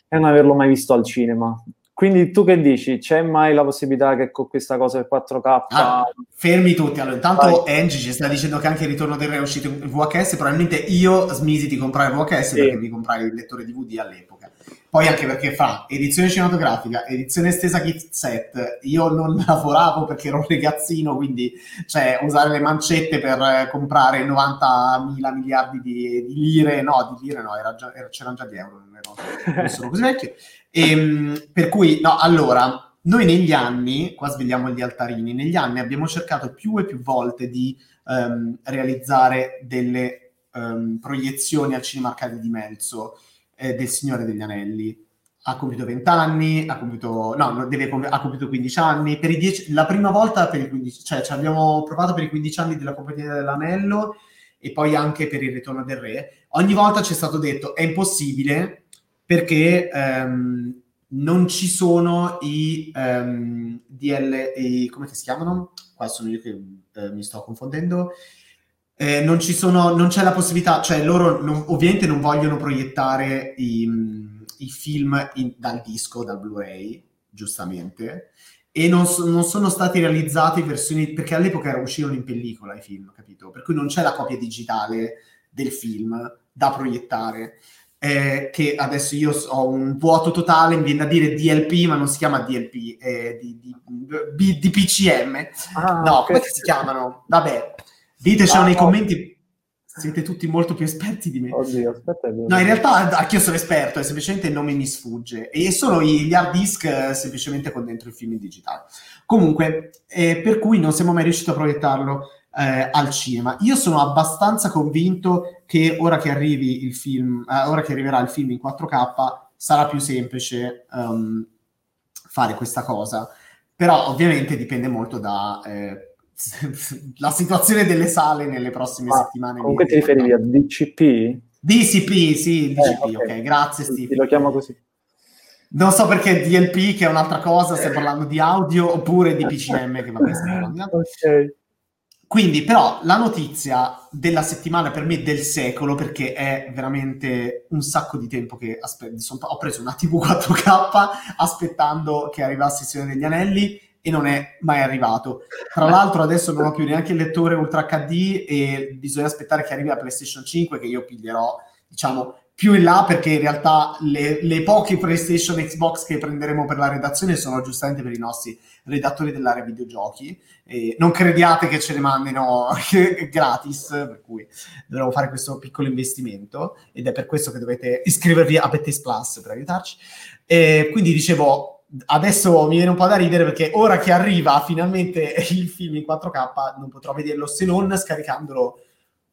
è non averlo mai visto al cinema. Quindi tu che dici? C'è mai la possibilità che con questa cosa del 4K... Ah, fermi tutti, allora intanto Vai. Angie ci sta dicendo che anche il ritorno del re è uscito in VHS, probabilmente io smisi di comprare VHS sì. perché mi comprai il lettore DVD all'epoca. Poi anche perché fa edizione cinematografica, edizione estesa kit set, io non lavoravo perché ero un ragazzino, quindi cioè, usare le mancette per comprare 90 mila miliardi di, di, lire, no, di lire no, era già, era, c'erano già di euro, non, ero, non sono così vecchio. E, ehm, per cui, no, allora, noi negli anni, qua svegliamo gli altarini, negli anni abbiamo cercato più e più volte di um, realizzare delle um, proiezioni al cinema arcade di Melzo eh, del Signore degli Anelli. Ha compiuto 20 anni, ha compiuto, no, deve, ha compiuto 15 anni. Per i 10, la prima volta per i 15, cioè ci abbiamo provato per i 15 anni della Compagnia dell'Anello e poi anche per il Ritorno del Re. Ogni volta ci è stato detto è impossibile perché ehm, non ci sono i ehm, DL, i, come si chiamano? Qua sono io che eh, mi sto confondendo eh, non, sono, non, c'è la possibilità, cioè loro non, ovviamente non vogliono proiettare i, i film in, dal disco, dal Blu-ray, giustamente, e non, so, non, sono stati realizzati versioni, perché all'epoca uscirono in pellicola i film, capito? Per cui non c'è la copia digitale del film da proiettare. Eh, che adesso io ho un vuoto totale, mi viene da dire DLP, ma non si chiama DLP, è di, di, di, di PCM. Ah, no, come si chiamano? Vabbè, Ditecelo ah, nei no. commenti, siete tutti molto più esperti di me. Oddio, aspetta. No, in realtà anche io sono esperto, è semplicemente il nome mi sfugge. E sono gli hard disk eh, semplicemente con dentro il film in digitale. Comunque, eh, per cui non siamo mai riusciti a proiettarlo eh, al cinema. Io sono abbastanza convinto che ora che arrivi il film, eh, ora che arriverà il film in 4K, sarà più semplice um, fare questa cosa. Però ovviamente dipende molto da eh, la situazione delle sale nelle prossime Ma settimane. Comunque ti riferivi a DCP? DCP, sì, DCP, eh, ok, okay. grazie Steve. Sì, lo chiamo così. Non so perché DLP, che è un'altra cosa, stai parlando di audio, oppure di PCM, che vabbè, stiamo parlando. Ok. Quindi, però, la notizia della settimana per me del secolo, perché è veramente un sacco di tempo che aspe- ho preso una TV 4K aspettando che arrivasse Signore degli Anelli e non è mai arrivato. Tra l'altro adesso non ho più neanche il lettore Ultra HD e bisogna aspettare che arrivi la PlayStation 5 che io piglierò, diciamo, più in là perché in realtà le, le, poche PlayStation Xbox che prenderemo per la redazione sono giustamente per i nostri redattori dell'area videogiochi. E non crediate che ce le mandino gratis, per cui dovremo fare questo piccolo investimento ed è per questo che dovete iscrivervi a Bettes Plus per aiutarci. E quindi dicevo, adesso mi viene un po' da ridere perché ora che arriva finalmente il film in 4K non potrò vederlo se non scaricandolo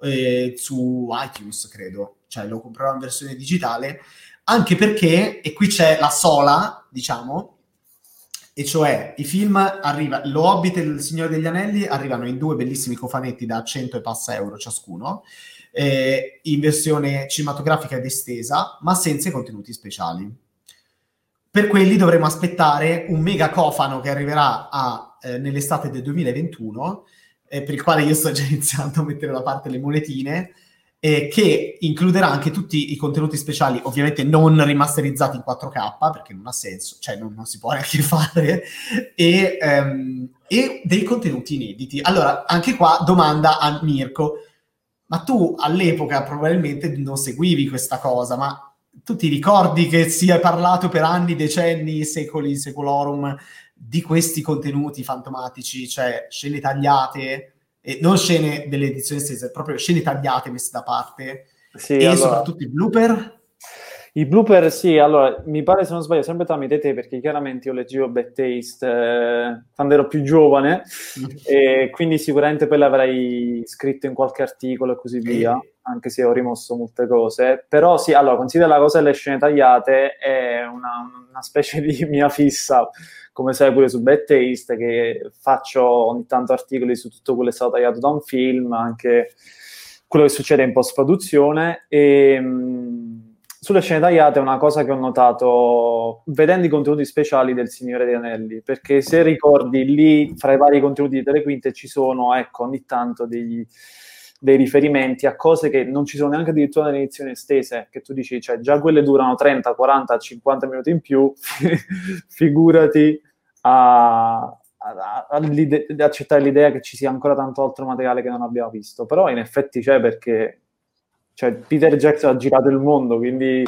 eh, su iTunes, credo cioè lo comprerò in versione digitale, anche perché, e qui c'è la sola, diciamo, e cioè i film arriva, Lo Hobbit e Il Signore degli Anelli arrivano in due bellissimi cofanetti da 100 e passa euro ciascuno, eh, in versione cinematografica ed estesa, ma senza i contenuti speciali. Per quelli dovremo aspettare un mega cofano che arriverà a, eh, nell'estate del 2021, eh, per il quale io sto già iniziando a mettere da parte le monetine, eh, che includerà anche tutti i contenuti speciali, ovviamente non rimasterizzati in 4K, perché non ha senso, cioè non, non si può neanche fare, e, um, e, dei contenuti inediti. Allora, anche qua domanda a Mirko, ma tu all'epoca probabilmente non seguivi questa cosa, ma tu ti ricordi che si è parlato per anni, decenni, secoli, secolorum di questi contenuti fantomatici, cioè scene tagliate, e non scene delle edizioni stesse, proprio scene tagliate messe da parte sì, e allora, soprattutto i blooper. I blooper, sì, allora mi pare se non sbaglio sempre tramite te perché chiaramente io leggevo Bad Taste eh, quando ero più giovane e quindi sicuramente poi l'avrei scritto in qualche articolo e così via, anche se ho rimosso molte cose. Però sì, allora considera la cosa delle scene tagliate è una, una specie di mia fissa come sai pure su Bad Taste, che faccio ogni tanto articoli su tutto quello che è stato tagliato da un film, anche quello che succede in post-produzione. E mh, sulle scene tagliate è una cosa che ho notato vedendo i contenuti speciali del Signore degli Anelli, perché se ricordi lì, fra i vari contenuti di Telequinte, ci sono, ecco, ogni tanto degli dei riferimenti a cose che non ci sono neanche addirittura nelle edizioni estese, che tu dici, cioè già quelle durano 30, 40, 50 minuti in più, figurati a, accettare l'idea che ci sia ancora tanto altro materiale che non abbiamo visto. Però in effetti c'è perché cioè, Peter Jackson ha girato il mondo, quindi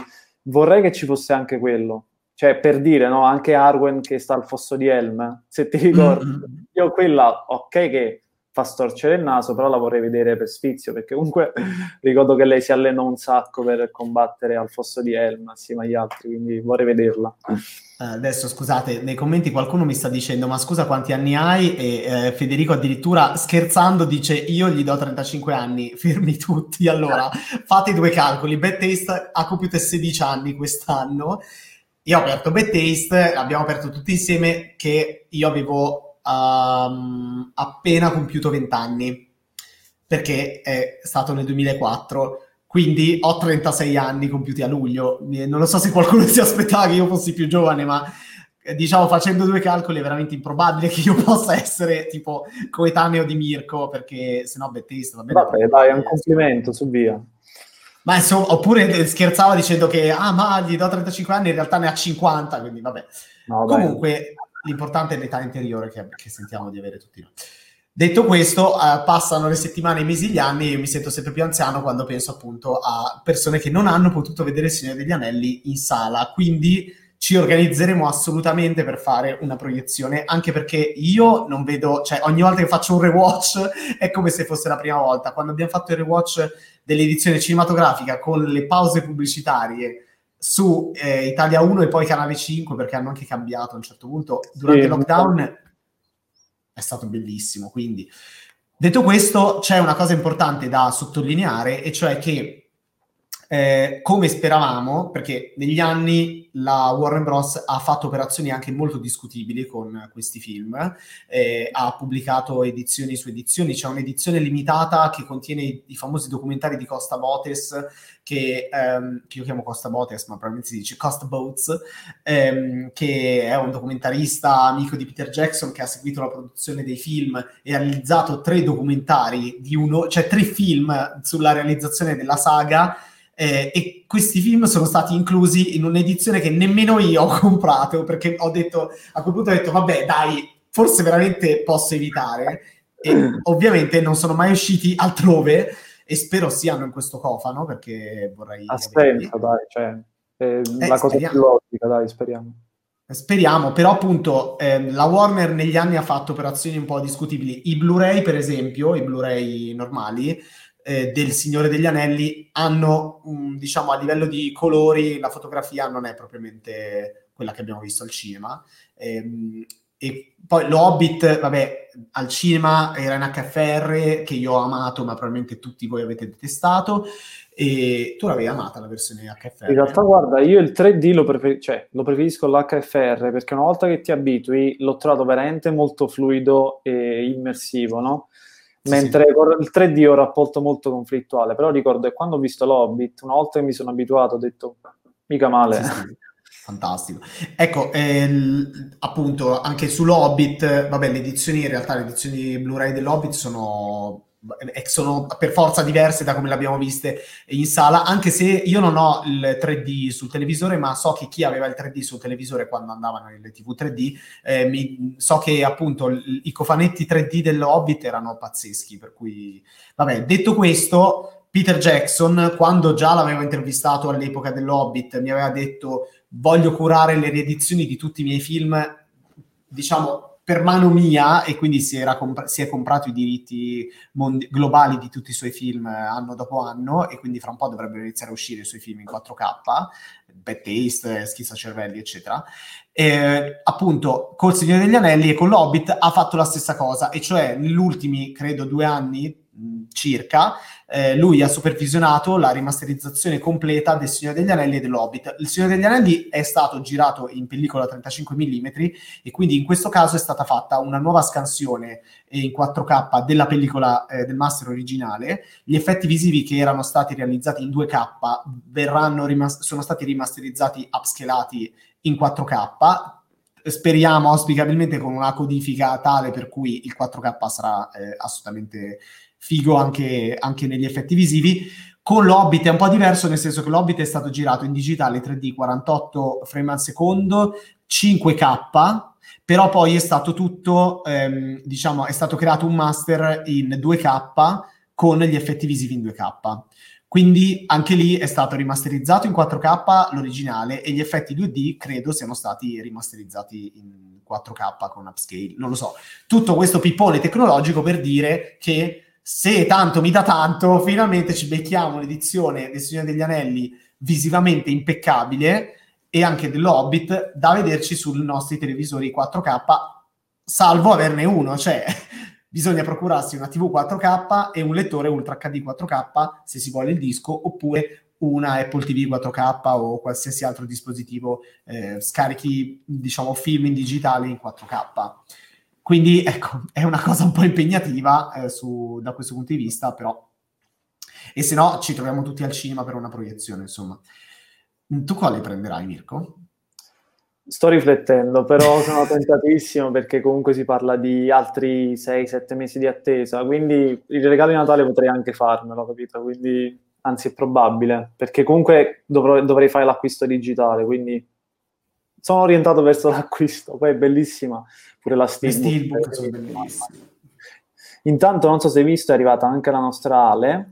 vorrei che ci fosse anche quello. Cioè, per dire, no, anche Arwen che sta al fosso di Helm, se ti ricordi, mm-hmm. io quella, ok che fa storcere il naso, però la vorrei vedere per sfizio, perché comunque ricordo che lei si allenò un sacco per combattere al fosso di Helm assieme agli altri, quindi vorrei vederla. Uh, adesso scusate, nei commenti qualcuno mi sta dicendo ma scusa quanti anni hai e eh, Federico addirittura scherzando dice io gli do 35 anni, fermi tutti, allora fate due calcoli, Bad Taste ha compiuto 16 anni quest'anno, io ho aperto Bad Taste, abbiamo aperto tutti insieme che io avevo um, appena compiuto 20 anni, perché è stato nel 2004, quindi ho 36 anni compiuti a luglio. Non lo so se qualcuno si aspettava che io fossi più giovane, ma eh, diciamo facendo due calcoli è veramente improbabile che io possa essere tipo coetaneo di Mirko, perché se no Bettista va bene. Vabbè, dai, è un complimento, su via. Ma insomma, oppure scherzava dicendo che ah, ma gli do 35 anni, in realtà ne ha 50, quindi vabbè. No, Comunque, l'importante è l'età interiore che, che sentiamo di avere tutti noi. Detto questo, uh, passano le settimane, i mesi, gli anni e io mi sento sempre più anziano quando penso appunto a persone che non hanno potuto vedere il Signore degli Anelli in sala. Quindi ci organizzeremo assolutamente per fare una proiezione, anche perché io non vedo, cioè ogni volta che faccio un rewatch è come se fosse la prima volta. Quando abbiamo fatto il rewatch dell'edizione cinematografica con le pause pubblicitarie su eh, Italia 1 e poi Canale 5 perché hanno anche cambiato a un certo punto. Durante sì, il lockdown è stato bellissimo quindi. Detto questo c'è una cosa importante da sottolineare e cioè che eh, come speravamo, perché negli anni la Warner Bros. ha fatto operazioni anche molto discutibili con questi film, eh, ha pubblicato edizioni su edizioni, c'è un'edizione limitata che contiene i, i famosi documentari di Costa Botes, che, ehm, che, io chiamo Costa Botes, ma probabilmente si dice Costa Boats, ehm, che è un documentarista amico di Peter Jackson che ha seguito la produzione dei film e ha realizzato tre documentari di uno, cioè tre film sulla realizzazione della saga eh, e questi film sono stati inclusi in un'edizione che nemmeno io ho comprato perché ho detto a quel punto ho detto vabbè dai forse veramente posso evitare e ovviamente non sono mai usciti altrove e spero siano in questo cofano perché vorrei... Ha senso, dai, cioè, eh, la cosa speriamo. più logica, dai, speriamo. Speriamo, però appunto eh, la Warner negli anni ha fatto operazioni un po' discutibili. I Blu-ray, per esempio, i Blu-ray normali eh, del Signore degli Anelli hanno, um, diciamo, a livello di colori, la fotografia non è propriamente quella che abbiamo visto al cinema. Eh, e poi lo Hobbit, vabbè, al cinema era in HFR che io ho amato, ma probabilmente tutti voi avete detestato. E tu l'avevi amata la versione HFR? In realtà, guarda, io il 3D lo, prefer- cioè, lo preferisco l'HFR perché una volta che ti abitui l'ho trovato veramente molto fluido e immersivo, no? Mentre sì, sì. il 3D ho rapporto molto conflittuale, però ricordo che quando ho visto l'Hobbit, una volta che mi sono abituato, ho detto mica male. Sì, Fantastico. Ecco, ehm, appunto, anche sull'Hobbit, vabbè, le edizioni, in realtà le edizioni Blu-ray dell'Hobbit sono eh, sono per forza diverse da come le abbiamo viste in sala, anche se io non ho il 3D sul televisore, ma so che chi aveva il 3D sul televisore quando andavano nelle TV 3D, eh, mi, so che appunto l- i cofanetti 3D dell'Hobbit erano pazzeschi, per cui, vabbè, detto questo, Peter Jackson, quando già l'avevo intervistato all'epoca dell'Hobbit, mi aveva detto voglio curare le riedizioni di tutti i miei film, diciamo, per mano mia e quindi si, comp- si è comprato i diritti mondi- globali di tutti i suoi film anno dopo anno e quindi fra un po' dovrebbero iniziare a uscire i suoi film in 4K, Bad Taste, Schizza Cervelli, eccetera. E, appunto, col Signore degli Anelli e con l'Hobbit ha fatto la stessa cosa, e cioè negli ultimi, credo, due anni circa, eh, lui ha supervisionato la rimasterizzazione completa del Signore degli Anelli e dell'Hobbit. Il Signore degli Anelli è stato girato in pellicola 35 mm e quindi in questo caso è stata fatta una nuova scansione in 4K della pellicola eh, del master originale. Gli effetti visivi che erano stati realizzati in 2K rimas- sono stati rimasterizzati, upscalati in 4K speriamo auspicabilmente con una codifica tale per cui il 4K sarà eh, assolutamente figo anche, anche negli effetti visivi. Con l'Hobbit è un po' diverso, nel senso che l'Hobbit è stato girato in digitale 3D 48 frame al secondo, 5K, però poi è stato tutto, ehm, diciamo, è stato creato un master in 2K con gli effetti visivi in 2K. Quindi anche lì è stato rimasterizzato in 4K l'originale e gli effetti 2D credo siano stati rimasterizzati in 4K con upscale, non lo so. Tutto questo pippone tecnologico per dire che se tanto mi dà tanto, finalmente ci becchiamo un'edizione del Signore degli Anelli visivamente impeccabile e anche dell'Hobbit da vederci sui nostri televisori 4K, salvo averne uno, cioè bisogna procurarsi una TV 4K e un lettore Ultra HD 4K se si vuole il disco, oppure una Apple TV 4K o qualsiasi altro dispositivo eh, scarichi, diciamo, film in digitale in 4K. Quindi ecco, è una cosa un po' impegnativa eh, su, da questo punto di vista, però... E se no ci troviamo tutti al cinema per una proiezione, insomma. Tu quale prenderai, Mirko? Sto riflettendo, però sono tentatissimo perché comunque si parla di altri 6-7 mesi di attesa, quindi il regalo di Natale potrei anche farmelo, capito? Quindi, anzi è probabile, perché comunque dovrò, dovrei fare l'acquisto digitale, quindi sono orientato verso l'acquisto, poi è bellissima pure la Steelbook. Steelbook sono bellissime. Intanto non so se hai visto, è arrivata anche la nostra Ale.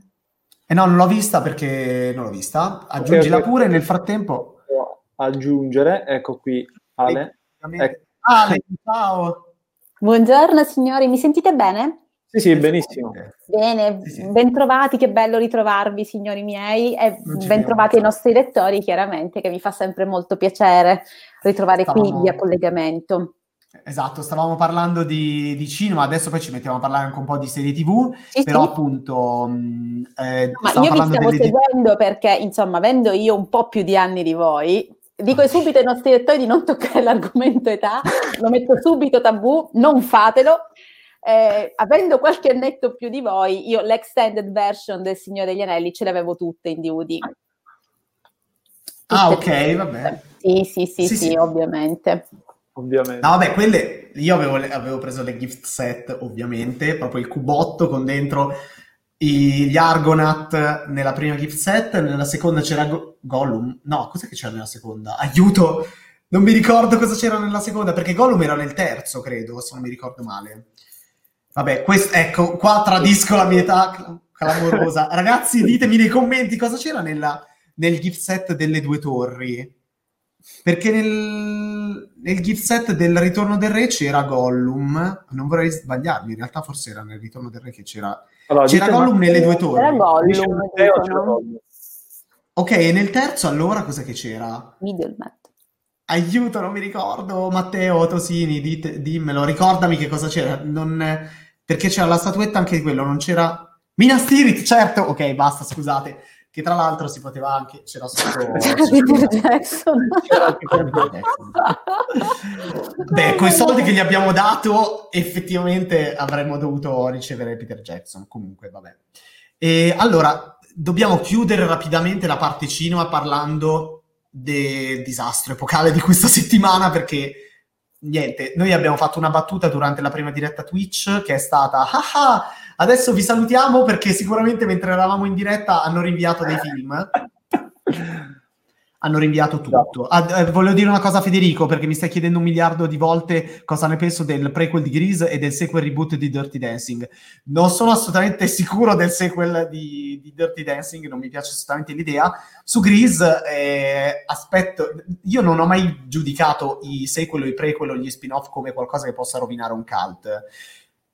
Eh no, non l'ho vista perché non l'ho vista. Aggiungila okay, pure nel frattempo. Aggiungere, ecco qui Ale. Ecco. Ale, ciao. Buongiorno signori, mi sentite bene? Sì, sì, benissimo. Bene, sì, sì. bentrovati, che bello ritrovarvi, signori miei, e bentrovati ai nostri lettori, chiaramente, che mi fa sempre molto piacere ritrovare Stavamo... qui via collegamento. Esatto, stavamo parlando di, di, cinema, adesso poi ci mettiamo a parlare anche un po' di serie TV, sì, però sì. appunto... Mh, eh, Ma io vi stiamo delle... seguendo perché, insomma, avendo io un po' più di anni di voi, dico subito ai nostri lettori di non toccare l'argomento età, lo metto subito tabù, non fatelo. Eh, avendo qualche annetto più di voi, io l'extended version del Signore degli Anelli ce le avevo tutte in DVD. ah, ok, vabbè. Sì, sì, sì, sì, sì, ovviamente ovviamente. No, vabbè, quelle io avevo, avevo, preso le gift set, ovviamente, proprio il cubotto con dentro i, gli Argonaut nella prima gift set, nella seconda c'era Go- Gollum. No, cos'è che c'era nella seconda? Aiuto! Non mi ricordo cosa c'era nella seconda, perché Gollum era nel terzo, credo, se non mi ricordo male. Vabbè, questo, ecco, qua tradisco la mia età. clamorosa. Ragazzi, ditemi nei commenti cosa c'era nella, nel gift set delle due torri. Perché nel, nel gift set del Ritorno del Re c'era Gollum. Non vorrei sbagliarmi, in realtà forse era nel Ritorno del Re che c'era... Allora, c'era Gollum nelle due torri. C'era Gollum. C'era Gollum. Ok, e nel terzo allora cosa che c'era? Middleman. Aiuto, non mi ricordo. Matteo Tosini, dite, dimmelo, ricordami che cosa c'era. Non, perché c'era la statuetta anche di quello, non c'era... Minas Tirith, certo! Ok, basta, scusate. Che tra l'altro si poteva anche... C'era sotto... Peter Jackson. Beh, con i soldi che gli abbiamo dato, effettivamente avremmo dovuto ricevere Peter Jackson. Comunque, vabbè. E allora, dobbiamo chiudere rapidamente la parte cinema parlando del disastro epocale di questa settimana perché niente, noi abbiamo fatto una battuta durante la prima diretta Twitch che è stata ah ah, adesso vi salutiamo perché sicuramente mentre eravamo in diretta hanno rinviato dei film hanno rinviato tutto. Ah, eh, volevo dire una cosa a Federico, perché mi stai chiedendo un miliardo di volte cosa ne penso del prequel di Grease e del sequel reboot di Dirty Dancing. Non sono assolutamente sicuro del sequel di, di Dirty Dancing, non mi piace assolutamente l'idea. Su Grease, eh, aspetto, io non ho mai giudicato i sequel o i prequel o gli spin-off come qualcosa che possa rovinare un cult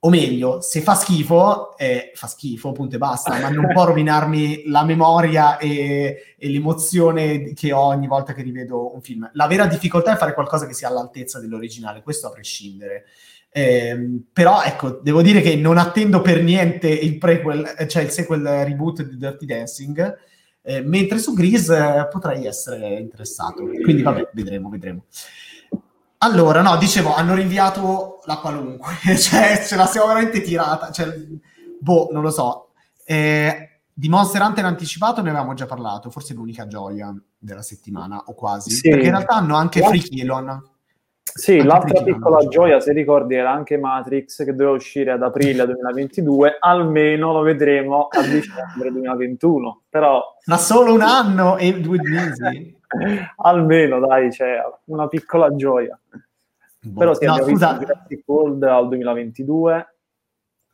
o meglio, se fa schifo, eh, fa schifo, punto e basta, ma non può rovinarmi la memoria e, e, l'emozione che ho ogni volta che rivedo un film. La vera difficoltà è fare qualcosa che sia all'altezza dell'originale, questo a prescindere. Eh, però ecco, devo dire che non attendo per niente il prequel, cioè il sequel reboot di Dirty Dancing, eh, mentre su Grease eh, potrei essere interessato. Quindi vabbè, vedremo, vedremo. Allora, no, dicevo, hanno rinviato la qualunque, cioè ce la siamo veramente tirata, cioè, boh, non lo so. Eh, di Monster Hunter anticipato ne avevamo già parlato, forse l'unica gioia della settimana, o quasi, sì. perché in realtà hanno anche Free Killon. Sì, anche l'altra piccola gioia, se ricordi, era anche Matrix, che doveva uscire ad aprile 2022, almeno lo vedremo a dicembre 2021, però... Ma solo un anno e due mesi? Almeno dai, c'è una piccola gioia. Boh. Però se no, scusa. Jurassic World al 2022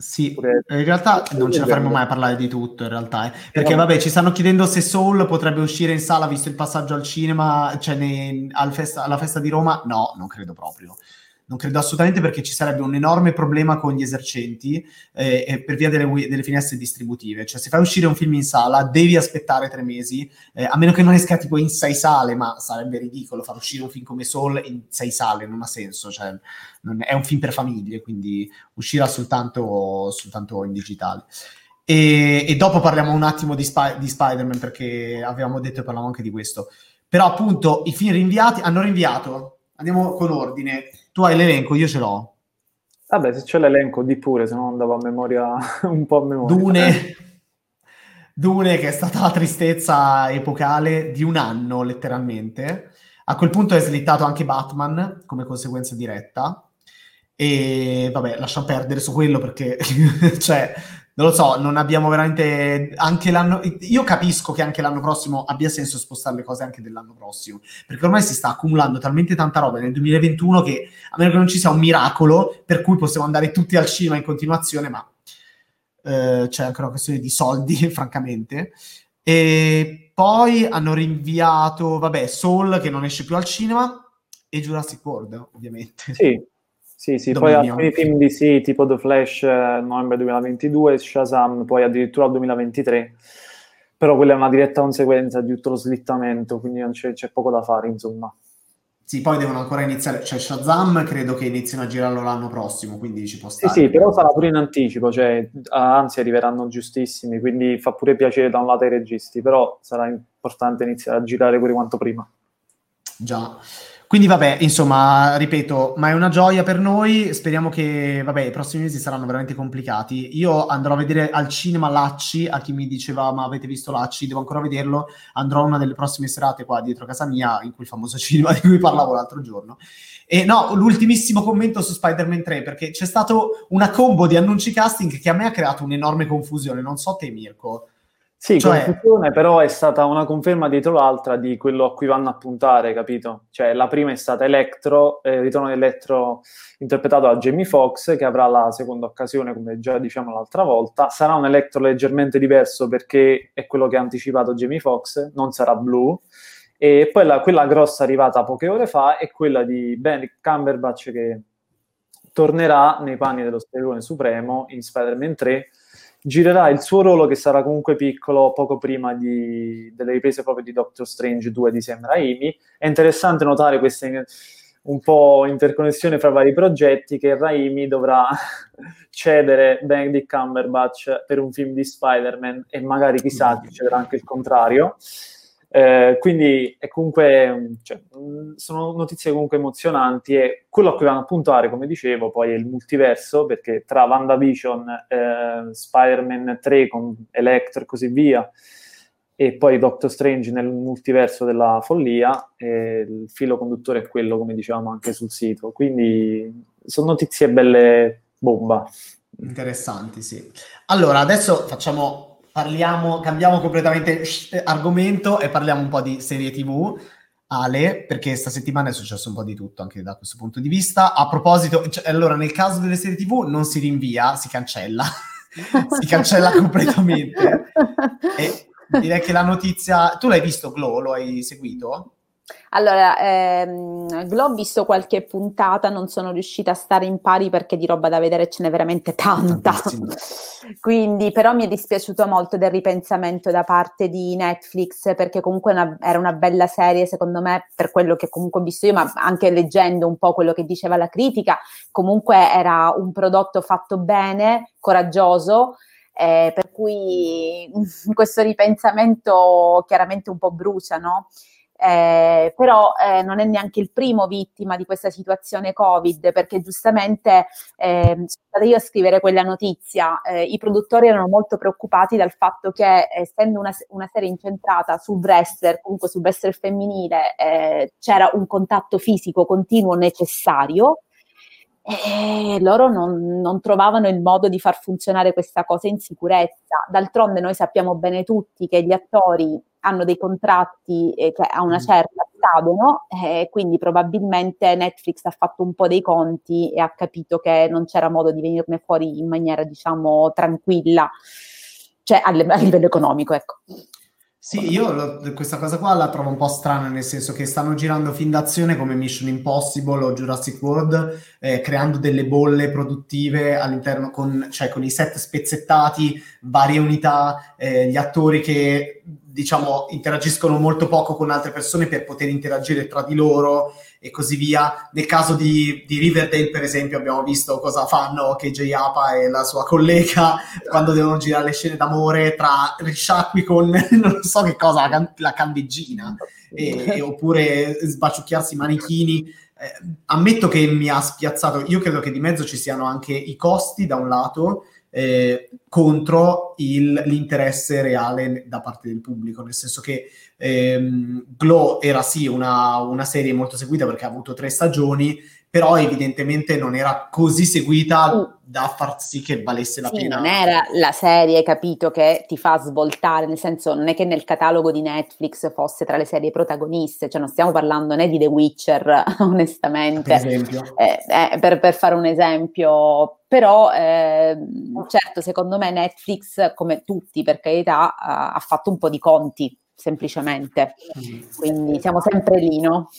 sì, pure... in realtà non ce la faremo mai a parlare di tutto, in realtà, eh. perché vabbè, ci stanno chiedendo se Soul potrebbe uscire in sala visto il passaggio al cinema, cioè ne, al festa, alla festa di Roma. No, non credo proprio non credo assolutamente perché ci sarebbe un enorme problema con gli esercenti eh, per via delle, delle, finestre distributive. Cioè, se fai uscire un film in sala, devi aspettare tre mesi, eh, a meno che non esca tipo in sei sale, ma sarebbe ridicolo far uscire un film come Soul in sei sale, non ha senso. Cioè, non, è un film per famiglie, quindi uscirà soltanto, soltanto in digitale. E, e, dopo parliamo un attimo di, Sp- di Spider-Man perché avevamo detto e parlavamo anche di questo. Però appunto i film rinviati hanno rinviato. Andiamo con ordine tu hai l'elenco, io ce l'ho. Vabbè, se c'è l'elenco, di pure, se no andavo a memoria un po' a memoria. Dune, Dune, che è stata la tristezza epocale di un anno, letteralmente. A quel punto è slittato anche Batman come conseguenza diretta. E vabbè, lasciamo perdere su quello perché, cioè, non lo so, non abbiamo veramente anche l'anno. Io capisco che anche l'anno prossimo abbia senso spostare le cose anche dell'anno prossimo, perché ormai si sta accumulando talmente tanta roba nel 2021 che a meno che non ci sia un miracolo per cui possiamo andare tutti al cinema in continuazione, ma eh, c'è anche una questione di soldi, francamente. E poi hanno rinviato, vabbè, Soul che non esce più al cinema e Jurassic World, ovviamente. Sì, sì, sì, poi alcuni film di sì, tipo The Flash eh, novembre 2022, Shazam poi addirittura 2023, però quella è una diretta conseguenza di tutto lo slittamento, quindi c'è, c'è, poco da fare, insomma. Sì, poi devono ancora iniziare, cioè Shazam credo che inizino a girarlo l'anno prossimo, quindi ci può stare. Sì, sì, però sarà pure in anticipo, cioè, anzi arriveranno giustissimi, quindi fa pure piacere da un lato ai registi, però sarà importante iniziare a girare pure quanto prima. Già. Quindi vabbè, insomma, ripeto, ma è una gioia per noi, speriamo che, vabbè, i prossimi mesi saranno veramente complicati. Io andrò a vedere al cinema Lacci, a chi mi diceva ma avete visto Lacci, devo ancora vederlo, andrò a una delle prossime serate qua dietro casa mia, in quel famoso cinema di cui parlavo l'altro giorno. E no, l'ultimissimo commento su Spider-Man 3, perché c'è stato una combo di annunci casting che a me ha creato un'enorme confusione, non so te Mirko Sì, cioè... confusione, però è stata una conferma dietro l'altra di quello a cui vanno a puntare, capito? Cioè, la prima è stata Electro, eh, ritorno di Electro interpretato da Jamie Foxx, che avrà la seconda occasione, come già diciamo l'altra volta. Sarà un Electro leggermente diverso perché è quello che ha anticipato Jamie Foxx, non sarà blu. E poi la, quella grossa arrivata poche ore fa è quella di Benedict Cumberbatch che tornerà nei panni dello Stregone Supremo in Spider-Man 3 girerà il suo ruolo che sarà comunque piccolo poco prima di, delle riprese proprio di Doctor Strange 2 di Sam Raimi. È interessante notare questa un po' interconnessione fra vari progetti che Raimi dovrà cedere Benedict Cumberbatch per un film di Spider-Man e magari chissà succederà anche il contrario. Eh, quindi è comunque, cioè, sono notizie comunque emozionanti e quello a cui vanno a puntare, come dicevo, poi è il multiverso, perché tra WandaVision, eh, Spider-Man 3 con Electro e così via, e poi Doctor Strange nel multiverso della follia, il filo conduttore è quello, come dicevamo anche sul sito. Quindi sono notizie belle bomba. Interessanti, sì. Allora, adesso facciamo parliamo, cambiamo completamente argomento e parliamo un po' di serie TV. Ale, perché sta settimana è successo un po' di tutto anche da questo punto di vista. A proposito, cioè, allora, nel caso delle serie TV non si rinvia, si cancella. si cancella completamente. E direi che la notizia... Tu l'hai visto, Glow? Lo hai seguito? Allora, ehm, l'ho visto qualche puntata, non sono riuscita a stare in pari perché di roba da vedere ce n'è veramente tanta. Quindi, però mi è dispiaciuto molto del ripensamento da parte di Netflix perché comunque una, era una bella serie, secondo me, per quello che comunque ho visto io, ma anche leggendo un po' quello che diceva la critica, comunque era un prodotto fatto bene, coraggioso. Eh, per cui questo ripensamento chiaramente un po' brucia, no? Eh, però eh, non è neanche il primo vittima di questa situazione Covid, perché giustamente eh, sono stata io a scrivere quella notizia, eh, i produttori erano molto preoccupati dal fatto che essendo una, una serie incentrata sul wrestler, comunque sul wrestler femminile, eh, c'era un contatto fisico continuo necessario, e loro non, non, trovavano il modo di far funzionare questa cosa in sicurezza. D'altronde noi sappiamo bene tutti che gli attori hanno dei contratti eh, che a una mm. certa scadono, eh, quindi probabilmente Netflix ha fatto un po' dei conti e ha capito che non c'era modo di venirne fuori in maniera, diciamo, tranquilla, cioè a livello economico, ecco. Sì, io lo, questa cosa qua la trovo un po' strana, nel senso che stanno girando film d'azione come Mission Impossible o Jurassic World, eh, creando delle bolle produttive all'interno, con, cioè con i set spezzettati, varie unità, eh, gli attori che diciamo interagiscono molto poco con altre persone per poter interagire tra di loro e così via. Nel caso di, di Riverdale, per esempio, abbiamo visto cosa fanno KJ Apa e la sua collega quando devono girare le scene d'amore tra risciacqui con non so che cosa, la, la candeggina, e, e, oppure sbaciucchiarsi i manichini. Eh, ammetto che mi ha spiazzato, io credo che di mezzo ci siano anche i costi da un lato eh, contro il, l'interesse reale da parte del pubblico, nel senso che ehm, Glow era sì una, una serie molto seguita perché ha avuto tre stagioni, però evidentemente non era così seguita mm. da far sì che valesse la sì, pena. Non era la serie, capito, che ti fa svoltare, nel senso non è che nel catalogo di Netflix fosse tra le serie protagoniste, cioè non stiamo parlando né di The Witcher, onestamente, per, esempio. Eh, eh, per, per fare un esempio, però eh, certo secondo me Netflix, come tutti per carità, ha fatto un po' di conti semplicemente. Quindi siamo sempre lì, no?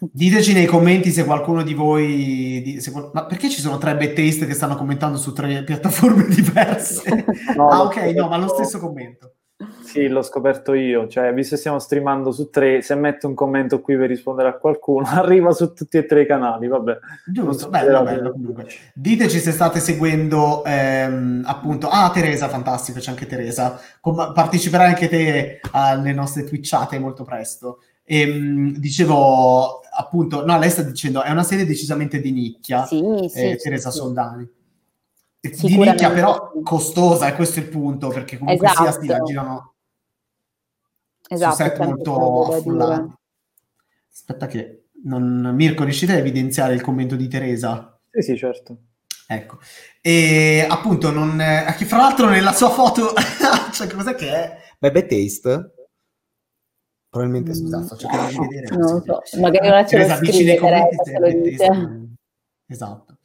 Diteci nei commenti se qualcuno di voi... Se, ma perché ci sono tre bettaste che stanno commentando su tre piattaforme diverse? No, ah, ok, no, ma lo stesso commento. Sì, l'ho scoperto io, cioè visto che stiamo streamando su tre, se metto un commento qui per rispondere a qualcuno, arriva su tutti e tre i canali, vabbè. Giusto, bello, bello comunque. Diteci se state seguendo ehm, appunto, ah Teresa, fantastico, c'è anche Teresa, Com- parteciperai anche te alle nostre twitchate molto presto. E, ehm, dicevo appunto, no, lei sta dicendo, è una serie decisamente di nicchia, sì, sì, eh, Teresa sì, Soldani di nicchia però costosa, e questo è il punto, perché comunque esatto. sia si girano esatto, su set molto affollati. Aspetta che non... Mirko, riuscite a evidenziare il commento di Teresa? Sì, sì, certo. Ecco, e appunto, non, eh, fra l'altro nella sua foto, cioè cos'è che è? Beh, Bad Taste probabilmente scusate, sto cercando di vedere. Non so, magari non ce lo scrive Teresa, Esatto.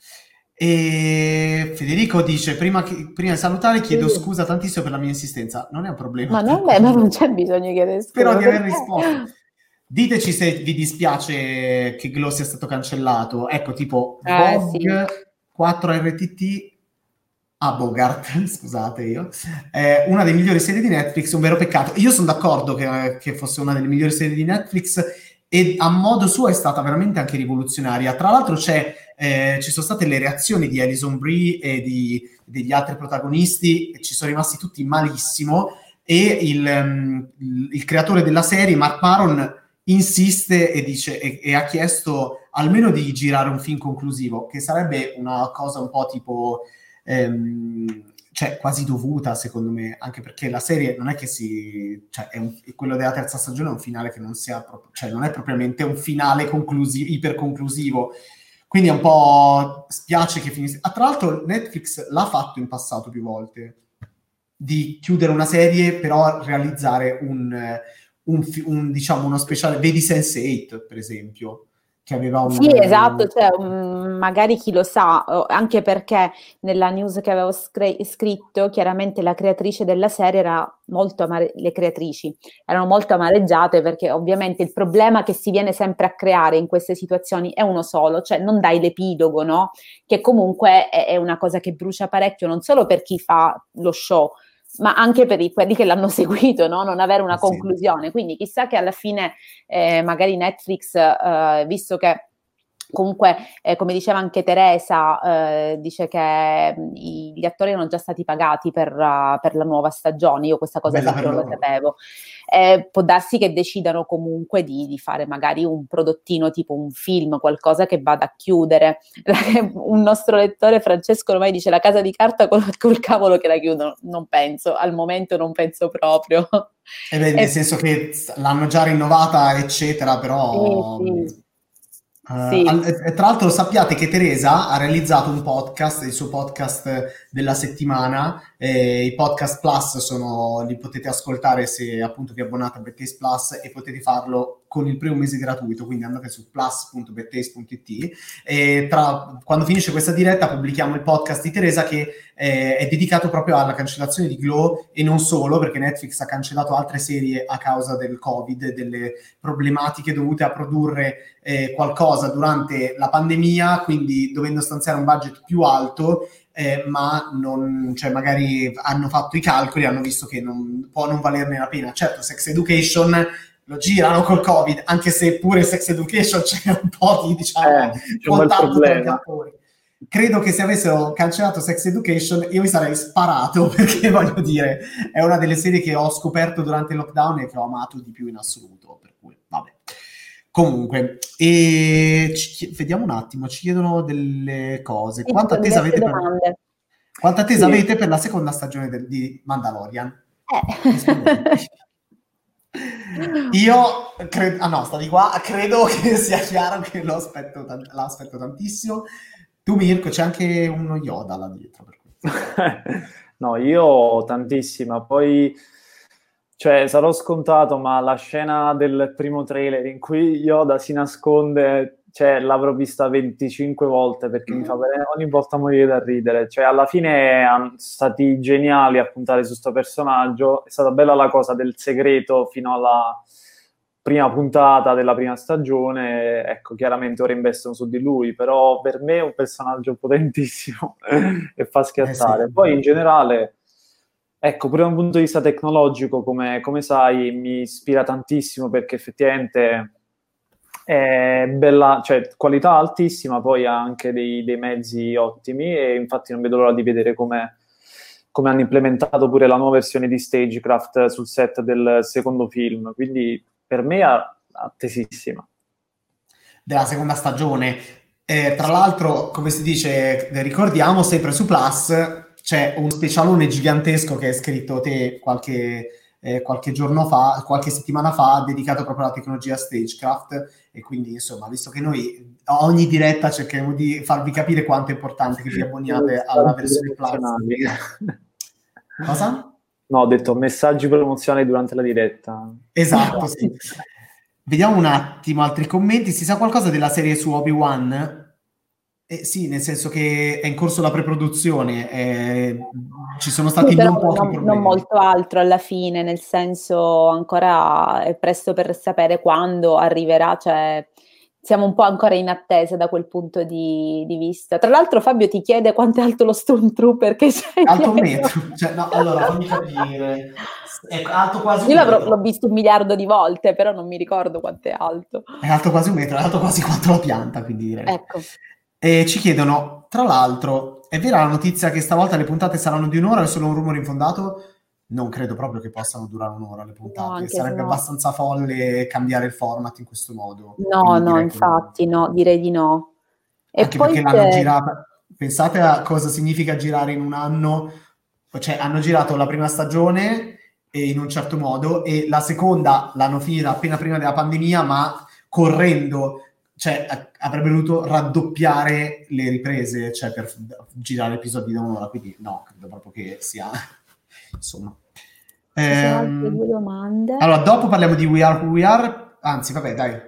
E Federico dice: prima, che, prima, di salutare, chiedo scusa tantissimo per la mia insistenza. Non è un problema. Ma, no, beh, ma non c'è bisogno di chiedere scusa. Però di aver risposto. Diteci se vi dispiace che Glow sia stato cancellato. Ecco, tipo eh, sì. 4RTT. Ah, Bogart, scusate io. È una delle migliori serie di Netflix, un vero peccato. Io sono d'accordo che, che fosse una delle migliori serie di Netflix e a modo suo è stata veramente anche rivoluzionaria. Tra l'altro eh, ci sono state le reazioni di Alison Brie e di, degli altri protagonisti, ci sono rimasti tutti malissimo e il, um, il creatore della serie, Mark Maron, insiste e, dice, e, e, ha chiesto almeno di girare un film conclusivo, che sarebbe una cosa un po' tipo... Ehm, cioè, quasi dovuta, secondo me, anche perché la serie non è che si... Cioè, è un, quello della terza stagione è un finale che non sia... Pro- cioè, non è propriamente un finale conclusivo, iperconclusivo. Quindi è un po' spiace che finisca. Ah, tra l'altro Netflix l'ha fatto in passato più volte, di chiudere una serie, però realizzare un, un, un diciamo, uno speciale... Vedi Sense8, per esempio che aveva un... Sì, esatto, cioè, um, magari chi lo sa, anche perché nella news che avevo scr- scritto, chiaramente la creatrice della serie era molto amare- le creatrici erano molto amareggiate perché ovviamente il problema che si viene sempre a creare in queste situazioni è uno solo, cioè non dai l'epilogo, no? Che comunque è, è una cosa che brucia parecchio non solo per chi fa lo show, ma anche per i, quelli che l'hanno seguito, no? non avere una conclusione. Quindi chissà che alla fine eh, magari Netflix, eh, visto che Comunque, eh, come diceva anche Teresa, eh, dice che mh, gli attori erano già stati pagati per, uh, per, la nuova stagione. Io questa cosa Bella non la sapevo. Eh, può darsi che decidano comunque di, di, fare magari un prodottino tipo un film, qualcosa che vada a chiudere. un nostro lettore Francesco ormai dice la casa di carta col, col cavolo che la chiudono. Non penso, al momento non penso proprio. E beh, nel senso che l'hanno già rinnovata, eccetera, però. Sì, sì sì. Uh, tra l'altro sappiate che Teresa ha realizzato un podcast, il suo podcast della settimana, eh, i podcast plus sono, li potete ascoltare se appunto vi abbonate a Bettace Plus e potete farlo con il primo mese gratuito, quindi andate su plus.bettace.it e tra, quando finisce questa diretta pubblichiamo il podcast di Teresa che eh, è dedicato proprio alla cancellazione di Glow e non solo perché Netflix ha cancellato altre serie a causa del Covid, delle problematiche dovute a produrre eh, qualcosa durante la pandemia, quindi dovendo stanziare un budget più alto eh, ma non, cioè magari hanno fatto i calcoli hanno visto che non, può non valerne la pena. Certo, Sex Education lo girano col Covid, anche se pure Sex Education c'è un po' di, diciamo, eh, contatto tra gli attori. Credo che se avessero cancellato Sex Education io mi sarei sparato perché voglio dire, è una delle serie che ho scoperto durante il lockdown e che ho amato di più in assoluto, per cui vabbè. Comunque, ci, vediamo un attimo, ci chiedono delle cose. Quanta attesa, avete per, quanta attesa sì. avete per la seconda stagione del, di Mandalorian? Eh. Io credo, ah no, sta di qua, credo che sia chiaro che lo aspetto, l'aspetto tantissimo. Tu Mirko, c'è anche uno Yoda là dietro. no, io tantissima, poi cioè, sarò scontato, ma la scena del primo trailer in cui Yoda si nasconde, cioè, l'avrò vista 25 volte perché mi fa ogni volta morire da ridere. Cioè, alla fine sono stati geniali a puntare su questo personaggio. È stata bella la cosa del segreto fino alla prima puntata della prima stagione. Ecco, chiaramente ora investono su di lui, però per me è un personaggio potentissimo e fa schiattare. Eh sì. Poi in generale Ecco, pure da un punto di vista tecnologico, come, come sai, mi ispira tantissimo perché effettivamente è bella, cioè qualità altissima, poi ha anche dei, dei mezzi ottimi e infatti non vedo l'ora di vedere come, come hanno implementato pure la nuova versione di Stagecraft sul set del secondo film, quindi per me è attesissima. Della seconda stagione. Eh, tra l'altro, come si dice, ricordiamo sempre su Plus c'è un specialone gigantesco che hai scritto te qualche, eh, qualche giorno fa, qualche settimana fa, dedicato proprio alla tecnologia Stagecraft e quindi insomma, visto che noi a ogni diretta cerchiamo di farvi capire quanto è importante che vi abboniate alla versione Plus. Cosa? No, ho detto messaggi promozionali durante la diretta. Esatto, sì. Vediamo un attimo altri commenti. Si sa qualcosa della serie su Obi-Wan? Eh, sì, nel senso che è in corso la preproduzione, eh, ci sono stati sì, non pochi non, problemi. Non molto altro alla fine, nel senso ancora è presto per sapere quando arriverà, cioè siamo un po' ancora in attesa da quel punto di, di vista. Tra l'altro Fabio ti chiede quanto è alto lo Stormtrooper che c'è. Alto un metro, cioè, no, allora fammi capire. È alto quasi un Io metro. l'ho visto un miliardo di volte, però non mi ricordo quanto è alto. È alto quasi un metro, è alto quasi quanto la pianta, quindi direi. Ecco. E ci chiedono, tra l'altro, è vera la notizia che stavolta le puntate saranno di un'ora o è solo un rumore infondato? Non credo proprio che possano durare un'ora le puntate, no, sarebbe no. abbastanza folle cambiare il format in questo modo. No, no, infatti, no, direi di no. E Anche poi perché l'hanno girata. Pensate a cosa significa girare in un anno, cioè hanno girato la prima stagione in un certo modo e la seconda l'hanno finita appena prima della pandemia, ma correndo cioè, avrebbe dovuto raddoppiare le riprese cioè, per girare episodi da un'ora, quindi no, credo proprio che sia... insomma. Ehm, due domande. Allora, dopo parliamo di We Are Who We Are, anzi, vabbè, dai.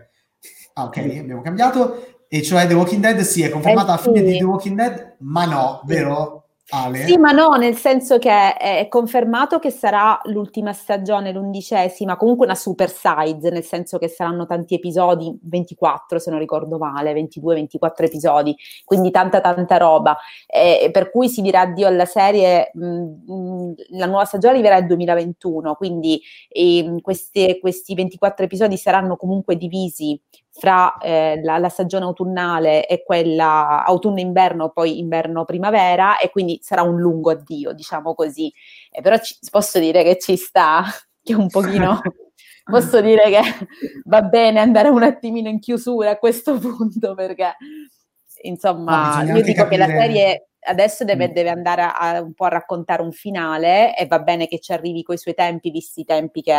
Ah, ok, abbiamo cambiato. E cioè The Walking Dead, sì, è confermata eh, la fine di The Walking Dead, ma no, vero? Ale. Sì, ma no, nel senso che è confermato che sarà l'ultima stagione, l'undicesima, comunque una super size, nel senso che saranno tanti episodi, 24 se non ricordo male, 22-24 episodi, quindi tanta tanta roba, eh, per cui si dirà addio alla serie, mh, mh, la nuova stagione arriverà nel 2021, quindi eh, questi, questi 24 episodi saranno comunque divisi fra eh, la, la, stagione autunnale e quella autunno-inverno, poi inverno-primavera, e quindi sarà un lungo addio, diciamo così. Eh, però ci, posso dire che ci sta, che un pochino... posso dire che va bene andare un attimino in chiusura a questo punto, perché insomma, io dico capire... che la serie adesso deve, mm. deve andare a, a, un po' a raccontare un finale e va bene che ci arrivi coi suoi tempi, visti i tempi che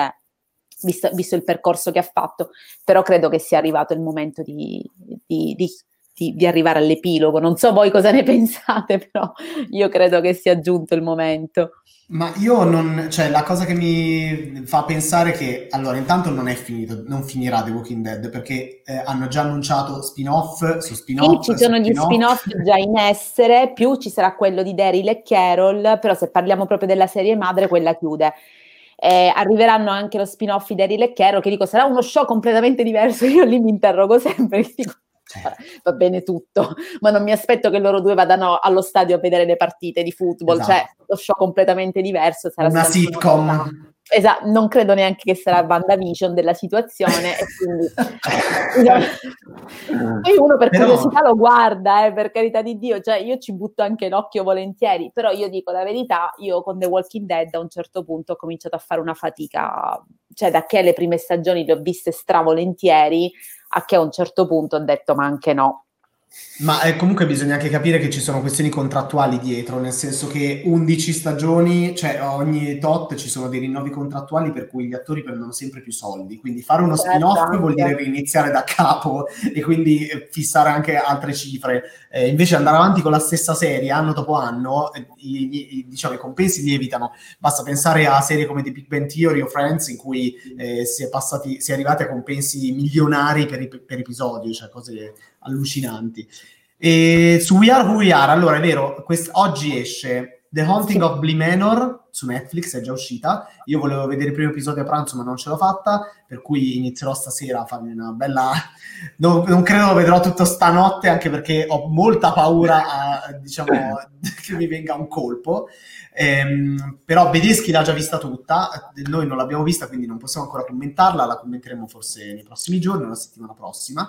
visto, visto, il percorso che ha fatto, però credo che sia arrivato il momento di, di, di, di, arrivare all'epilogo. Non so voi cosa ne pensate, però io credo che sia giunto il momento. Ma io non, cioè la cosa che mi fa pensare che, allora, intanto non è finito, non finirà The Walking Dead perché eh, hanno già annunciato spin-off su spin-off. Sì, ci sono gli spin-off. spin-off già in essere, più ci sarà quello di Daryl e Carol, però se parliamo proprio della serie madre, quella chiude. Eh, arriveranno anche lo spin-off di Daryl e Carol, che dico sarà uno show completamente diverso. Io lì mi interrogo sempre, dico, va bene tutto, ma non mi aspetto che loro due vadano allo stadio a vedere le partite di football, cioè, esatto. cioè lo show completamente diverro. Sarà una sitcom. Esatto, non credo neanche che sarà WandaVision della situazione e quindi poi uno per però... curiosità lo guarda, eh, per carità di Dio, cioè io ci butto anche l'occhio volentieri, però io dico la verità, io con The Walking Dead a un certo punto ho cominciato a fare una fatica, cioè da che le prime stagioni le ho viste stravolentieri, a che a un certo punto ho detto ma anche no, ma eh, comunque bisogna anche capire che ci sono questioni contrattuali dietro, nel senso che 11 stagioni, cioè ogni tot ci sono dei rinnovi contrattuali per cui gli attori prendono sempre più soldi, quindi fare uno certo, spin-off anche. vuol dire riniziare da capo e quindi eh, fissare anche altre cifre. Eh, invece andare avanti con la stessa serie anno dopo anno, eh, i, i, diciamo, i compensi lievitano. Basta pensare a serie come The Big Bang Theory o Friends in cui eh, si, è passati, si è arrivati a compensi milionari per, per episodio, cioè cose allucinanti. E su We Are Who We Are, allora è vero, quest- oggi esce The Haunting of Bly Manor su Netflix, è già uscita. Io volevo vedere il primo episodio a pranzo, ma non ce l'ho fatta, per cui inizierò stasera a farmi una bella... non, non credo lo vedrò tutto stanotte, anche perché ho molta paura a, diciamo, che mi venga un colpo. Ehm, però Bedeschi l'ha già vista tutta, noi non l'abbiamo vista, quindi non possiamo ancora commentarla, la commenteremo forse nei prossimi giorni, la settimana prossima.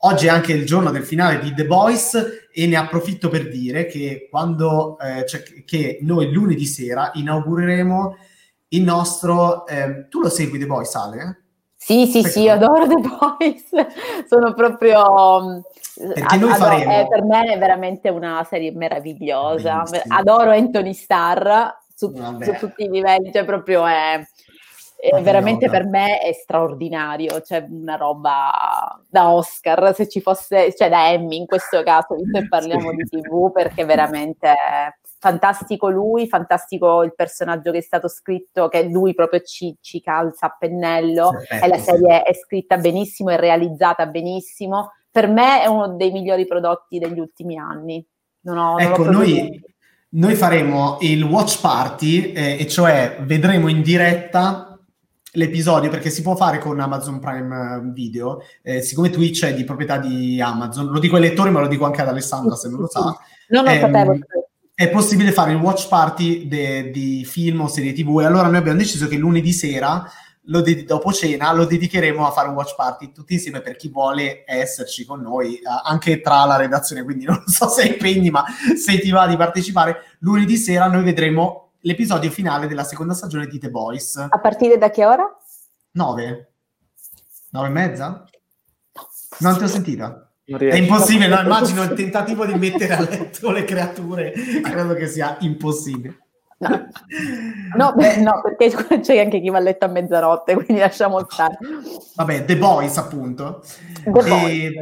Oggi è anche il giorno del finale di The Boys e ne approfitto per dire che quando eh, cioè, che noi lunedì sera inaugureremo il nostro eh, tu lo segui The Boys, Ale? Sì, sì, Perché sì, adoro The Boys. Sono proprio perché noi adoro, faremo eh, per me è veramente una serie meravigliosa. Bellissimo. Adoro Anthony Starr su, su, tutti i livelli, cioè proprio è e veramente per me è straordinario, cioè una roba da Oscar, se ci fosse, cioè da Emmy in questo caso, visto che parliamo sì. di TV, perché veramente fantastico lui, fantastico il personaggio che è stato scritto, che lui proprio ci, ci calza a pennello, sì, e la serie è scritta benissimo, è realizzata benissimo. Per me è uno dei migliori prodotti degli ultimi anni. Non ho, ecco, non noi, noi, faremo il watch party, eh, e cioè vedremo in diretta l'episodio perché si può fare con Amazon Prime Video. Eh, siccome Twitch è di proprietà di Amazon, lo dico ai lettori, ma lo dico anche ad Alessandra se non lo sa. Non lo ehm, sapevo è possibile fare il watch party de, di film o serie tv e allora noi abbiamo deciso che lunedì sera de- dopo cena lo dedicheremo a fare un watch party tutti insieme per chi vuole esserci con noi eh, anche tra la redazione quindi non so se impegni ma se ti va di partecipare lunedì sera noi vedremo l'episodio finale della seconda stagione di The Boys a partire da che ora? 9 9 e mezza? non ti ho sentita è impossibile, no? immagino il tentativo di mettere a letto le creature, credo che sia impossibile. No, no, beh, no, perché c'è anche chi va a letto a mezzanotte, quindi lasciamo stare. Vabbè, The Boys appunto. The e,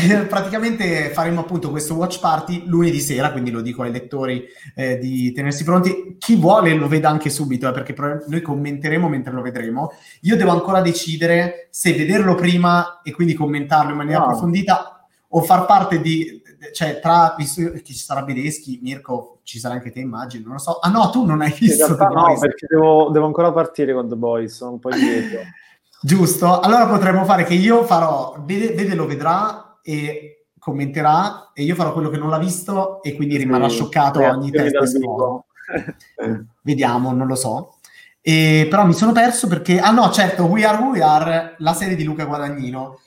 Boys. praticamente faremo appunto questo watch party lunedì sera, quindi lo dico ai lettori eh, di tenersi pronti. Chi vuole lo veda anche subito, eh, perché noi commenteremo mentre lo vedremo. Io devo ancora decidere se vederlo prima e quindi commentarlo in maniera no. approfondita o far parte di, cioè tra, visto che ci sarà Bedeschi, Mirko, ci sarà anche te immagino, non lo so. Ah no, tu non hai visto realtà, No, perché devo, devo, ancora partire con The Boys, sono un po' indietro. Giusto, allora potremmo fare che io farò, vede, vede lo vedrà e commenterà e io farò quello che non l'ha visto e quindi rimarrà scioccato eh, ogni testa Vediamo, non lo so. E, però mi sono perso perché, ah no, certo, We Are We Are, la serie di Luca Guadagnino,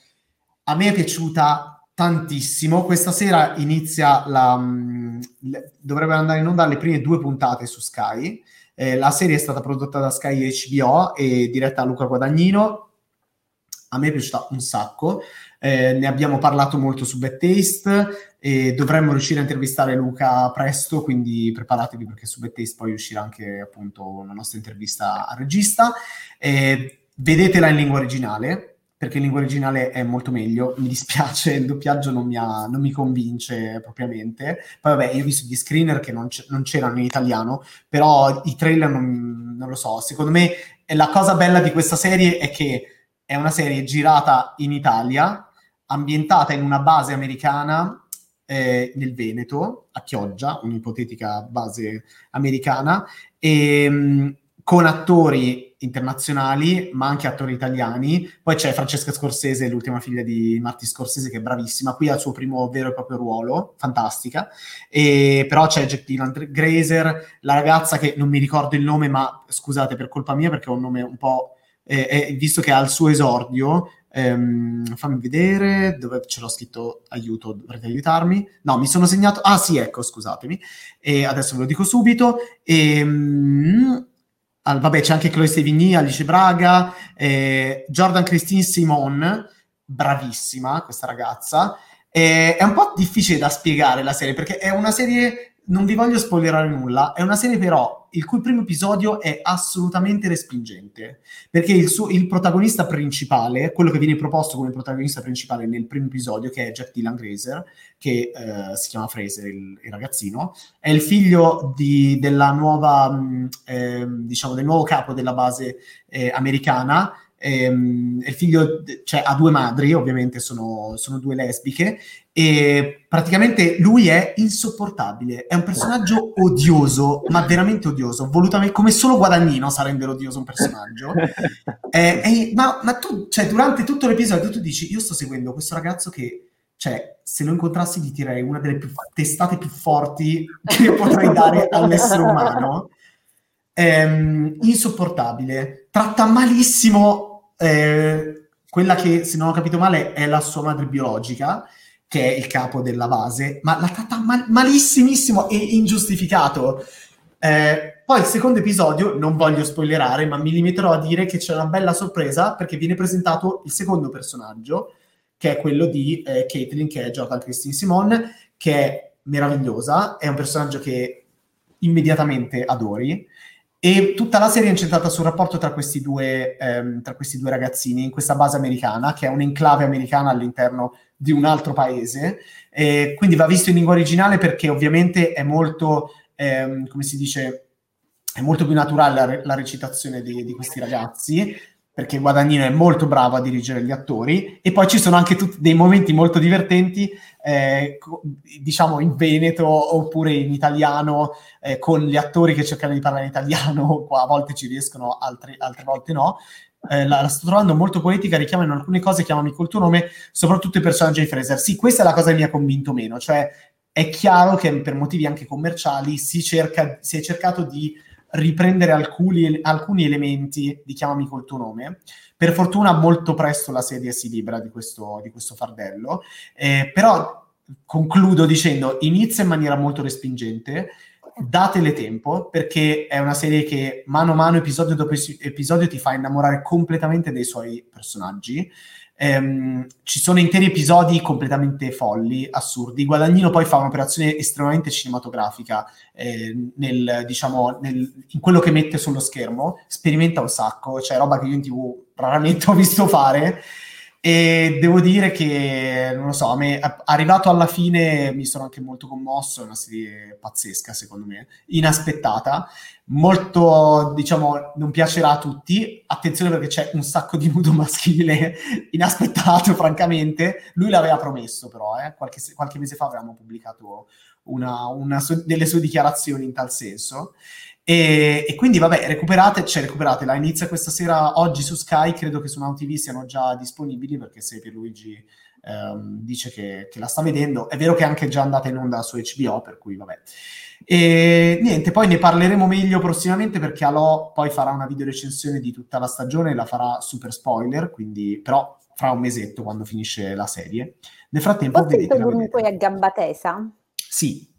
a me è piaciuta tantissimo. Questa sera inizia la. Mm, dovrebbero andare in onda le prime due puntate su Sky. Eh, la serie è stata prodotta da Sky HBO e diretta da Luca Guadagnino. A me è piaciuta un sacco. Eh, ne abbiamo parlato molto su Bad Taste e dovremmo riuscire a intervistare Luca presto, quindi preparatevi perché su Bad Taste poi uscirà anche appunto la nostra intervista al regista. Eh, vedetela in lingua originale, perché in lingua originale è molto meglio. Mi dispiace, il doppiaggio non mi, ha, non mi convince propriamente. Poi vabbè, io ho visto gli screener che non, c- non c'erano in italiano, però i trailer non, non, lo so. Secondo me la cosa bella di questa serie è che è una serie girata in Italia, ambientata in una base americana eh, nel Veneto, a Chioggia, un'ipotetica base americana, e, mh, con attori internazionali, ma anche attori italiani. Poi c'è Francesca Scorsese, l'ultima figlia di Marti Scorsese, che è bravissima. Qui ha il suo primo vero e proprio ruolo, fantastica. E, però c'è Jack Dylan Grazer, la ragazza che non mi ricordo il nome, ma scusate per colpa mia perché ho un nome un po'... Eh, eh, visto che ha il suo esordio, ehm, fammi vedere dove ce l'ho scritto aiuto, dovrete aiutarmi. No, mi sono segnato. Ah, sì, ecco, scusatemi. E adesso ve lo dico subito. E, ehm, al, vabbè, c'è anche Chloe Sevigny, Alice Braga, eh, Jordan Christine Simon, bravissima questa ragazza. Eh, è un po' difficile da spiegare la serie perché è una serie non vi voglio spoilerare nulla, è una serie però il cui primo episodio è assolutamente respingente, perché il, suo, il protagonista principale, quello che viene proposto come protagonista principale nel primo episodio, che è Jack Dylan Grazer, che eh, si chiama Fraser, il, il, ragazzino, è il figlio di, nuova, mh, eh, diciamo, del nuovo capo della base eh, americana, ehm, il figlio cioè, ha due madri, ovviamente sono, sono, due lesbiche, e praticamente lui è insopportabile, è un personaggio odioso, ma veramente odioso, volutamente, come solo Guadagnino sa rendere odioso un personaggio. eh, eh, ma, ma, tu, cioè, durante tutto l'episodio tu dici, io sto seguendo questo ragazzo che cioè, se lo incontrassi gli direi una delle più, testate più forti che potrei dare all'essere umano. Ehm, insopportabile, tratta malissimo eh, quella che, se non ho capito male, è la sua madre biologica, che è il capo della base, ma la tratta mal- malissimissimo e ingiustificato. Eh, poi il secondo episodio, non voglio spoilerare, ma mi limiterò a dire che c'è una bella sorpresa perché viene presentato il secondo personaggio, che è quello di eh, Caitlin, che è Jordan Christine Simon, che è meravigliosa, è un personaggio che immediatamente adori. E tutta la serie è incentrata sul rapporto tra questi, due, ehm, tra questi due ragazzini in questa base americana, che è un'enclave americana all'interno di un altro paese. E quindi va visto in lingua originale perché ovviamente è molto, ehm, come si dice, è molto più naturale la, la recitazione di, di, questi ragazzi, perché Guadagnino è molto bravo a dirigere gli attori, e poi ci sono anche tutti dei momenti molto divertenti, eh, diciamo in Veneto oppure in italiano, eh, con gli attori che cercano di parlare in italiano, a volte ci riescono, altre, altre volte no. Eh, la, la, sto trovando molto poetica, richiama in alcune cose, chiamami col tuo nome, soprattutto i personaggi di Fraser. Sì, questa è la cosa che mi ha convinto meno, cioè è chiaro che per motivi anche commerciali si, cerca, si è cercato di riprendere alcuni, alcuni, elementi di Chiamami col tuo nome. Per fortuna molto presto la serie si libera di questo, di questo fardello, eh, però concludo dicendo inizia in maniera molto respingente, datele tempo perché è una serie che mano a mano, episodio dopo episodio, ti fa innamorare completamente dei suoi personaggi ehm, ci sono interi episodi completamente folli, assurdi. Guadagnino poi fa un'operazione estremamente cinematografica eh, nel, diciamo, nel, in quello che mette sullo schermo, sperimenta un sacco, cioè roba che io in tv raramente ho visto fare. E devo dire che, non lo so, a me, arrivato alla fine mi sono anche molto commosso, è una serie pazzesca secondo me, inaspettata, molto, diciamo, non piacerà a tutti, attenzione perché c'è un sacco di nudo maschile inaspettato, francamente, lui l'aveva promesso però, eh? qualche, qualche, mese fa avevamo pubblicato una, una delle sue dichiarazioni in tal senso, e, e, quindi vabbè, recuperate, cioè recuperate, inizia questa sera oggi su Sky, credo che su Now TV siano già disponibili perché se Pierluigi ehm, dice che, che, la sta vedendo, è vero che è anche già andata in onda su HBO, per cui vabbè. E niente, poi ne parleremo meglio prossimamente perché Alò poi farà una video recensione di tutta la stagione, la farà super spoiler, quindi però fra un mesetto quando finisce la serie. Nel frattempo Posso vedete... Poi a gamba tesa? Sì,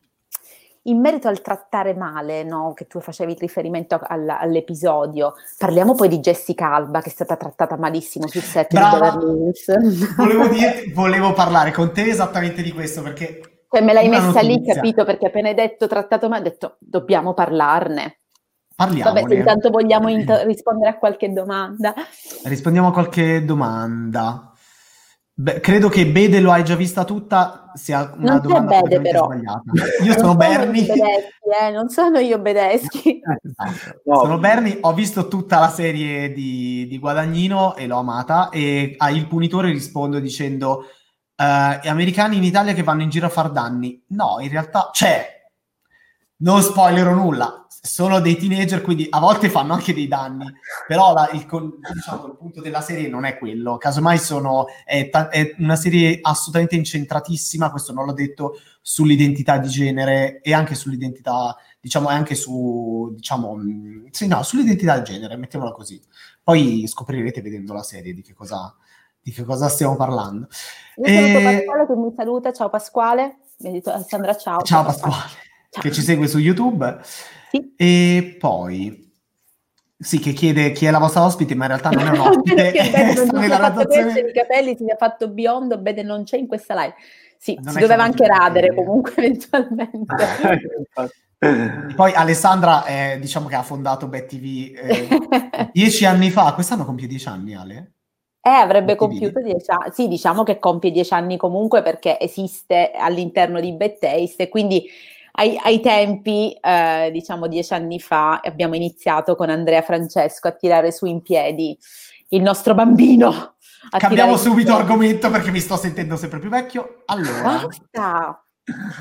in merito al trattare male, no, che tu facevi riferimento all- all'episodio, parliamo poi di Jessica Alba che è stata trattata malissimo sul set Brava. di Beverly Hills. Volevo, dire, volevo parlare con te esattamente di questo perché... Cioè me l'hai messa notizia. lì, capito? Perché appena hai detto trattato male, ho detto dobbiamo parlarne. Parliamo. Vabbè, se intanto vogliamo int- rispondere a qualche domanda. Rispondiamo a qualche domanda. Beh, credo che Bede lo hai già vista tutta, sia una non domanda Bede, però. sbagliata. Io sono Bernie. eh, non sono io Bedeschi. Eh, esatto. no. Sono Bernie, ho visto tutta la serie di, di Guadagnino e l'ho amata e a Il Punitore rispondo dicendo uh, americani in Italia che vanno in giro a far danni. No, in realtà c'è. Non spoilerò nulla sono dei teenager, quindi a volte fanno anche dei danni, però la, il, diciamo, il, punto della serie non è quello, casomai sono, è, è, una serie assolutamente incentratissima, questo non l'ho detto, sull'identità di genere e anche sull'identità, diciamo, e anche su, diciamo, sì, no, sull'identità di genere, mettiamola così. Poi scoprirete vedendo la serie di che cosa, di che cosa stiamo parlando. Io e... Pasquale che mi saluta, ciao Pasquale, mi ha detto Alessandra ciao. Ciao Pasquale, ciao. che ci segue su YouTube. Sì. E poi sì, che chiede chi è la vostra ospite, ma in realtà non è un ospite. Bene, non nella redazione... i capelli si è fatto biondo, bene, non c'è in questa live. Sì, non si doveva anche radere comunque eventualmente. Poi Alessandra, eh, diciamo che ha fondato BetTV eh, dieci anni fa, quest'anno compie dieci anni Ale? Eh, avrebbe compiuto dieci anni, sì, diciamo che compie dieci anni comunque perché esiste all'interno di BetTaste e quindi ai, ai tempi, eh, diciamo dieci anni fa, abbiamo iniziato con Andrea Francesco a tirare su in piedi il nostro bambino. Cambiamo subito argomento perché mi sto sentendo sempre più vecchio. Allora, Basta.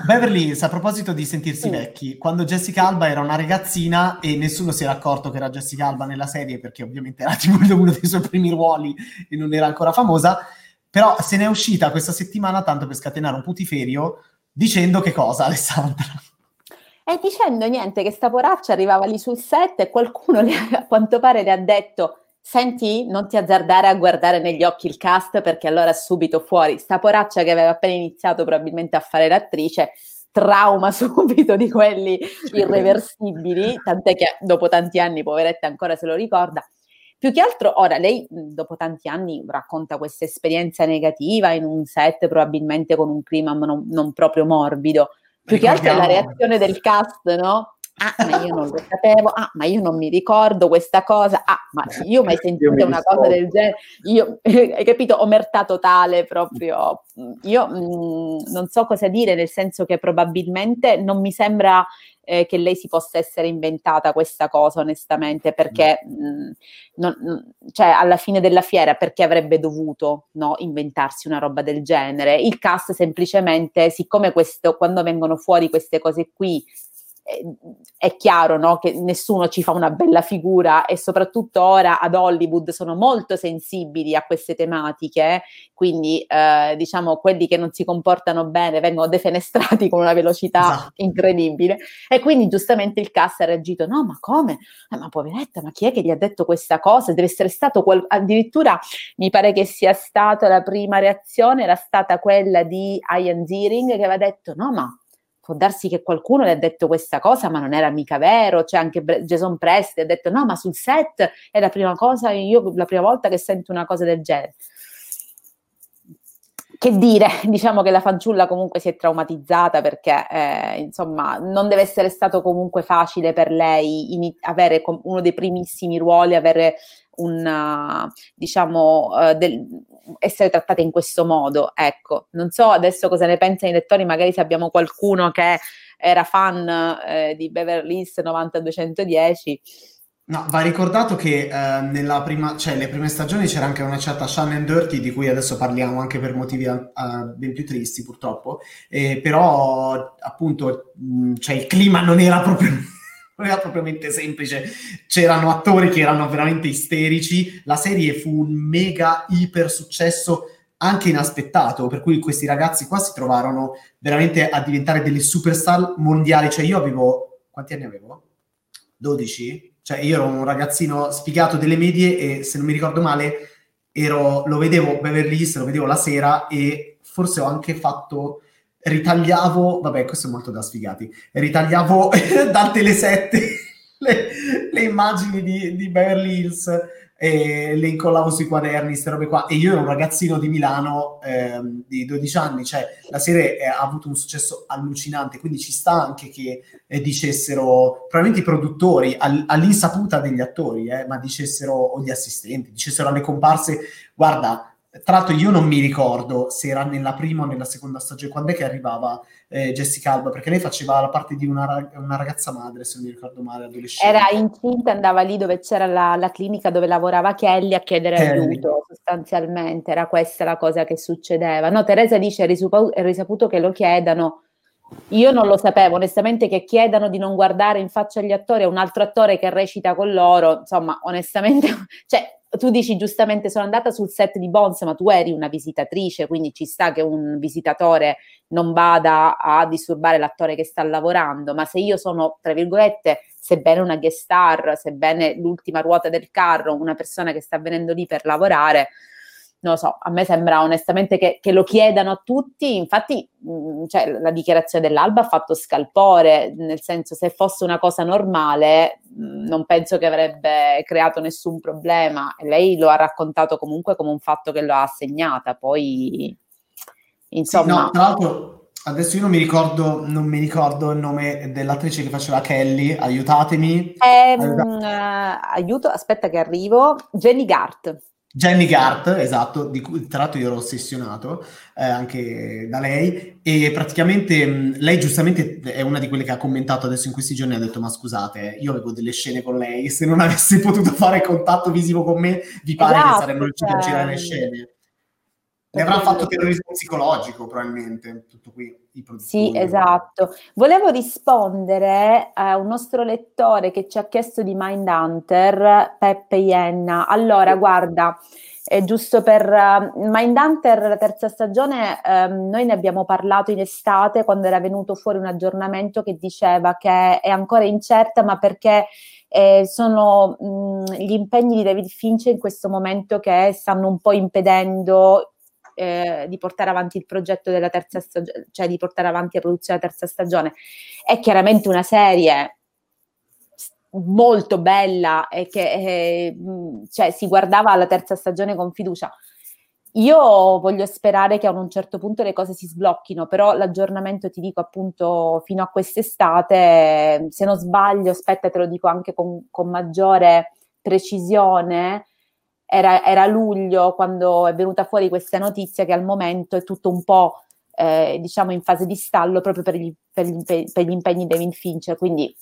Beverly Hills, a proposito di sentirsi sì. vecchi, quando Jessica Alba era una ragazzina e nessuno si era accorto che era Jessica Alba nella serie perché ovviamente era tipo uno dei suoi primi ruoli e non era ancora famosa, però se n'è uscita questa settimana tanto per scatenare un putiferio Dicendo che cosa, Alessandra? E dicendo niente, che sta poraccia arrivava lì sul set e qualcuno le, a quanto pare le ha detto senti, non ti azzardare a guardare negli occhi il cast perché allora subito fuori. Sta poraccia che aveva appena iniziato probabilmente a fare l'attrice, trauma subito di quelli irreversibili, tant'è che dopo tanti anni, poveretta, ancora se lo ricorda. Più che altro, ora lei dopo tanti anni racconta questa esperienza negativa in un set probabilmente con un clima non, non proprio morbido. Più che altro è la reazione del cast, no? Ah, ma io non lo sapevo, ah, ma io non mi ricordo questa cosa, ah, ma io mai sentito una cosa del genere, io, hai capito, omertà totale proprio, io mh, mm, non so cosa dire, nel senso che probabilmente non mi sembra eh, che lei si possa essere inventata questa cosa onestamente perché mh, mm, non, cioè alla fine della fiera perché avrebbe dovuto no, inventarsi una roba del genere? Il cast semplicemente siccome questo quando vengono fuori queste cose qui è chiaro no, che nessuno ci fa una bella figura e soprattutto ora ad Hollywood sono molto sensibili a queste tematiche, quindi eh, diciamo quelli che non si comportano bene vengono defenestrati con una velocità esatto. incredibile e quindi giustamente il cast ha reagito, no ma come? Eh, ma poveretta, ma chi è che gli ha detto questa cosa? Deve essere stato quel... addirittura mi pare che sia stata la prima reazione, era stata quella di Ian Ziering che aveva detto no ma può darsi che qualcuno le ha detto questa cosa, ma non era mica vero. C'è anche Jason Presti ha detto: No, ma sul set è la prima cosa, io la prima volta che sento una cosa del genere. Che dire, diciamo che la fanciulla comunque si è traumatizzata perché eh, insomma non deve essere stato comunque facile per lei in, avere uno dei primissimi ruoli, avere un diciamo uh, del, essere trattate in questo modo. Ecco, non so adesso cosa ne pensano i lettori, magari se abbiamo qualcuno che era fan eh, di Beverly Hills 90210. No, va ricordato che eh, nella prima, cioè, le prime stagioni c'era anche una certa Shannon Dirty di cui adesso parliamo anche per motivi uh, ben più tristi purtroppo, eh, però appunto mh, cioè, il clima non era proprio non era propriamente semplice. C'erano attori che erano veramente isterici. La serie fu un mega iper successo anche inaspettato, per cui questi ragazzi qua si trovarono veramente a diventare delle superstar mondiali. Cioè io avevo quanti anni avevo? 12? Cioè io ero un ragazzino spiegato delle medie e se non mi ricordo male ero, lo vedevo Beverly Hills, lo vedevo la sera e forse ho anche fatto ritagliavo, vabbè, questo è molto da sfigati, ritagliavo dal Tele7 le, le immagini di, di, Beverly Hills e le incollavo sui quaderni, queste robe qua. E io ero un ragazzino di Milano ehm, di 12 anni, cioè la serie eh, ha avuto un successo allucinante, quindi ci sta anche che eh, dicessero, probabilmente i produttori, all, all'insaputa degli attori, eh, ma dicessero, o gli assistenti, dicessero alle comparse, guarda, tra l'altro io non mi ricordo se era nella prima o nella seconda stagione, quando è che arrivava eh, Jessica Alba, perché lei faceva la parte di una, una, ragazza madre, se non mi ricordo male, adolescente. Era incinta, andava lì dove c'era la, la clinica dove lavorava Kelly a chiedere Kelly. aiuto, sostanzialmente, era questa la cosa che succedeva. No, Teresa dice, è risaputo che lo chiedano, io non lo sapevo, onestamente, che chiedano di non guardare in faccia agli attori a un altro attore che recita con loro, insomma, onestamente, cioè tu dici giustamente sono andata sul set di Bones, ma tu eri una visitatrice, quindi ci sta che un visitatore non vada a disturbare l'attore che sta lavorando, ma se io sono, tra virgolette, sebbene una guest star, sebbene l'ultima ruota del carro, una persona che sta venendo lì per lavorare, non lo so, a me sembra onestamente che, che lo chiedano a tutti, infatti mh, mm, cioè, la dichiarazione dell'Alba ha fatto scalpore, nel senso se fosse una cosa normale mh, mm, non penso che avrebbe creato nessun problema, e lei lo ha raccontato comunque come un fatto che lo ha assegnata, poi insomma... Sì, no, tra l'altro Adesso io non mi ricordo, non mi ricordo il nome dell'attrice che faceva Kelly, aiutatemi. Ehm, aiutatemi. Uh, aiuto, aspetta che arrivo. Jenny Gart. Jenny Gart, esatto, di cui tra l'altro io ero ossessionato eh, anche da lei e praticamente mh, lei giustamente è una di quelle che ha commentato adesso in questi giorni ha detto ma scusate, io avevo delle scene con lei, se non avessi potuto fare contatto visivo con me vi pare esatto, che saremmo riusciti a girare le scene? Ne avrà fatto terrorismo psicologico, probabilmente, tutto qui. Sì, esatto. Volevo rispondere a un nostro lettore che ci ha chiesto di Mindhunter, Peppe Ienna. Allora, guarda, è giusto per uh, Mindhunter, la terza stagione, um, noi ne abbiamo parlato in estate quando era venuto fuori un aggiornamento che diceva che è ancora incerta, ma perché eh, sono mh, gli impegni di David Fincher in questo momento che stanno un po' impedendo eh, di portare avanti il progetto della terza stagione, cioè di portare avanti la produzione della terza stagione. È chiaramente una serie molto bella e che eh, cioè, si guardava alla terza stagione con fiducia. io voglio sperare che a un certo punto le cose si sblocchino, però l'aggiornamento ti dico appunto fino a quest'estate, se non sbaglio, aspetta te lo dico anche con, con maggiore precisione, era, era, luglio quando è venuta fuori questa notizia che al momento è tutto un po' eh, diciamo in fase di stallo proprio per gli, per gli, per gli impegni di David Fincher, quindi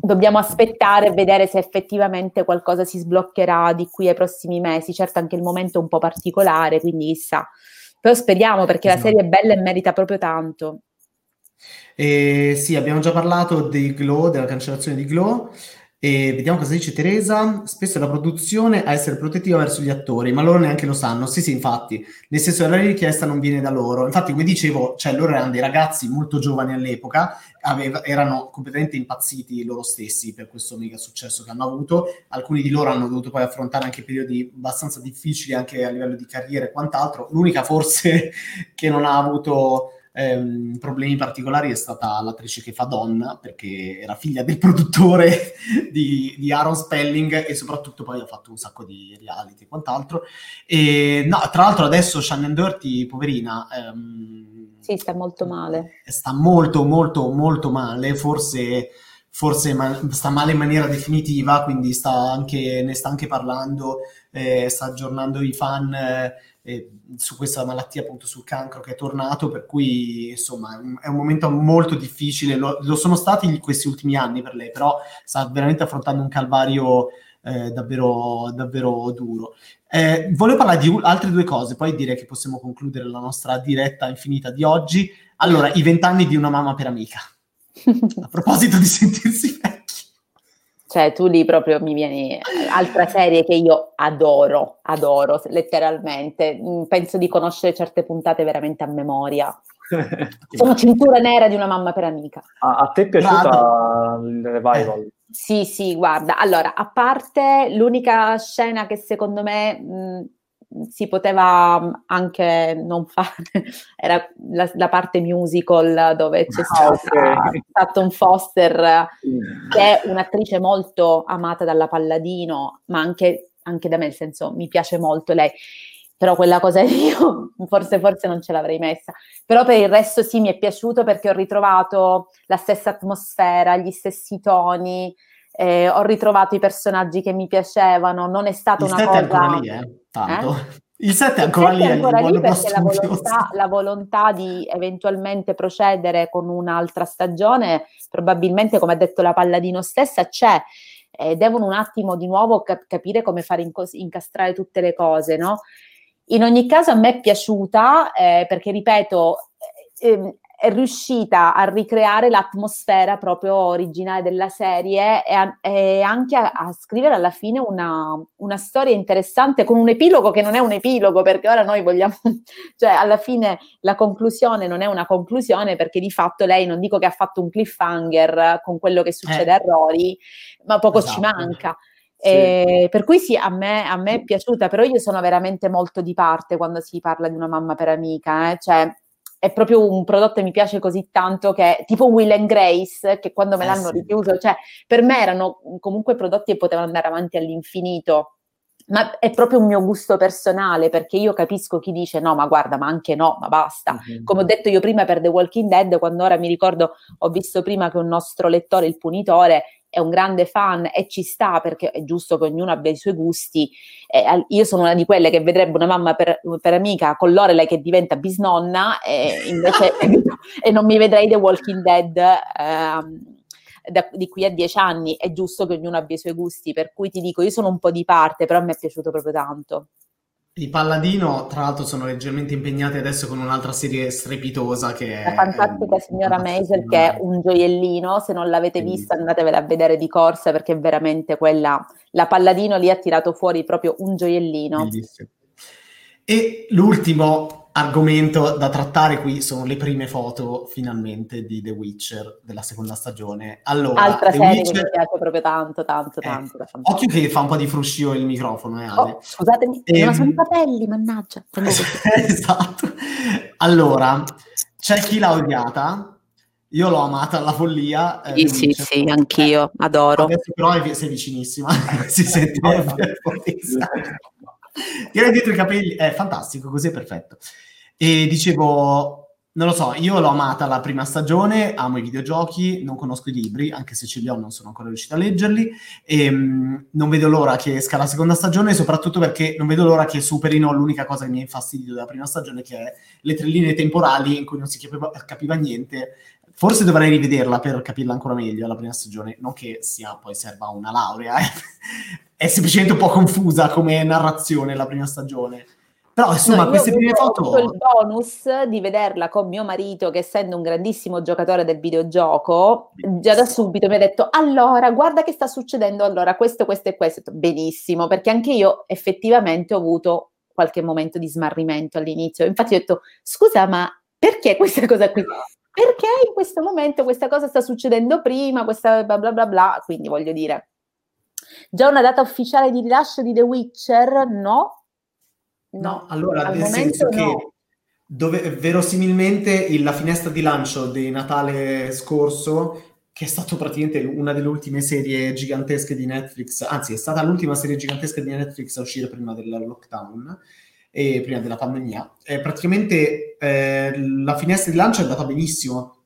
dobbiamo aspettare e vedere se effettivamente qualcosa si sbloccherà di qui ai prossimi mesi. Certo, anche il momento è un po' particolare, quindi chissà. Però speriamo perché esatto. la serie è bella e merita proprio tanto. Eh, sì, abbiamo già parlato di Glow, della cancellazione di Glow. E vediamo cosa dice Teresa. Spesso è la produzione a essere protettiva verso gli attori, ma loro neanche lo sanno. Sì, sì, infatti, nel senso la richiesta non viene da loro. Infatti, come dicevo, cioè, loro erano dei ragazzi molto giovani all'epoca, aveva, erano completamente impazziti loro stessi per questo mega successo che hanno avuto. Alcuni di loro hanno dovuto poi affrontare anche periodi abbastanza difficili anche a livello di carriera e quant'altro. L'unica forse che non ha avuto ehm, problemi particolari è stata l'attrice che fa Donna, perché era figlia del produttore di, di, Aaron Spelling e soprattutto poi ha fatto un sacco di reality e quant'altro. E, no, tra l'altro adesso Shannon Dirty, poverina... Ehm, sì, sta molto male. Sta molto, molto, molto male, forse forse ma- sta male in maniera definitiva, quindi sta anche, ne sta anche parlando, eh, sta aggiornando i fan eh, eh, su questa malattia, appunto sul cancro che è tornato, per cui insomma è un momento molto difficile, lo, lo sono stati questi ultimi anni per lei, però sta veramente affrontando un calvario eh, davvero, davvero duro. Eh, volevo parlare di altre due cose, poi direi che possiamo concludere la nostra diretta infinita di oggi. Allora, i vent'anni di una mamma per amica. A proposito di sentirsi vecchi. Cioè, tu lì proprio mi vieni. Altra serie che io adoro, adoro letteralmente. Mm, penso di conoscere certe puntate veramente a memoria. Sono cintura nera di una mamma per amica. A, a te è piaciuta il revival? Sì, sì, guarda. Allora, a parte l'unica scena che secondo me. Mh, si poteva mm, anche non fare, era la, la parte musical dove c'è ah, stato okay. Foster, che è un'attrice molto amata dalla Palladino, ma anche, anche da me, nel senso mi piace molto lei però quella cosa io forse, forse non ce l'avrei messa. Però per il resto sì, mi è piaciuto perché ho ritrovato la stessa atmosfera, gli stessi toni, eh, ho ritrovato i personaggi che mi piacevano, non è stata il una cosa... ancora lì, eh? Tanto. Eh? Il 7 è ancora lì, è ancora lì perché la volontà, la volontà, di eventualmente procedere con un'altra stagione, probabilmente, come ha detto la Palladino stessa, c'è. Eh, devono un attimo di nuovo cap- capire come fare incos- incastrare tutte le cose, no? In ogni caso a me è piaciuta eh, perché, ripeto, eh, ehm, è riuscita a ricreare l'atmosfera proprio originale della serie e, a, e anche a, a, scrivere alla fine una, una, storia interessante con un epilogo che non è un epilogo perché ora noi vogliamo, cioè alla fine la conclusione non è una conclusione perché di fatto lei non dico che ha fatto un cliffhanger con quello che succede eh. a Rory, ma poco esatto. ci manca. Sì. Eh, per cui sì, a me, a me, è piaciuta, però io sono veramente molto di parte quando si parla di una mamma per amica, eh? cioè è proprio un prodotto che mi piace così tanto che tipo Will and Grace, che quando me eh l'hanno sì. richiuso, cioè per me erano comunque prodotti che potevano andare avanti all'infinito. Ma è proprio un mio gusto personale perché io capisco chi dice no, ma guarda, ma anche no, ma basta. Mm-hmm. Come ho detto io prima per The Walking Dead, quando ora mi ricordo, ho visto prima che un nostro lettore, il punitore, è un grande fan e ci sta perché è giusto che ognuno abbia i suoi gusti. Eh, io sono una di quelle che vedrebbe una mamma per, per amica con Lorelei che diventa bisnonna e invece e non mi vedrei The Walking Dead. Ehm, da, di qui a dieci anni è giusto che ognuno abbia i suoi gusti, per cui ti dico, io sono un po' di parte, però me è piaciuto proprio tanto. I Palladino, tra l'altro, sono leggermente impegnati adesso con un'altra serie strepitosa che è... La fantastica signora Maisel, che è un gioiellino. Se non l'avete vista, andatevela a vedere di corsa perché è veramente quella. La Palladino lì ha tirato fuori proprio un gioiellino. Bellissimo. E l'ultimo argomento da trattare qui sono le prime foto finalmente di The Witcher della seconda stagione. Allora, Altra The serie Witcher... che mi piace proprio tanto, tanto, eh, tanto. Occhio che fa un po' di fruscio il microfono, eh, Ale. Oh, scusatemi, e... non sono i capelli, mannaggia. esatto. Allora, c'è chi l'ha odiata, io l'ho amata alla follia. Eh, sì, sì, sì, anch'io, adoro. Adesso però sei vicinissima, si sente Tiene dietro i capelli, è fantastico, così è perfetto. E dicevo, non lo so, io l'ho amata la prima stagione, amo i videogiochi, non conosco i libri, anche se ce li ho non sono ancora riuscito a leggerli, e um, non vedo l'ora che esca la seconda stagione, soprattutto perché non vedo l'ora che superino l'unica cosa che mi ha infastidito della prima stagione, che è le tre linee temporali in cui non si capiva, capiva niente. Forse dovrei rivederla per capirla ancora meglio la prima stagione, non che sia poi serva una laurea, eh. è semplicemente un po' confusa come narrazione la prima stagione. Però insomma, no, queste prime foto. Ho il bonus di vederla con mio marito, che essendo un grandissimo giocatore del videogioco, già da subito mi ha detto: Allora, guarda che sta succedendo. Allora, questo, questo e questo. Benissimo, perché anche io effettivamente ho avuto qualche momento di smarrimento all'inizio. Infatti, ho detto: Scusa, ma perché questa cosa qui? Perché in questo momento questa cosa sta succedendo prima, questa bla bla bla bla. Quindi voglio dire, già una data ufficiale di rilascio di The Witcher? No, No, allora, nel senso no. che dove, verosimilmente la finestra di lancio di Natale scorso, che è stato praticamente una delle ultime serie gigantesche di Netflix, anzi è stata l'ultima serie gigantesca di Netflix a uscire prima del lockdown e prima della pandemia, eh, praticamente eh, la finestra di lancio è andata benissimo.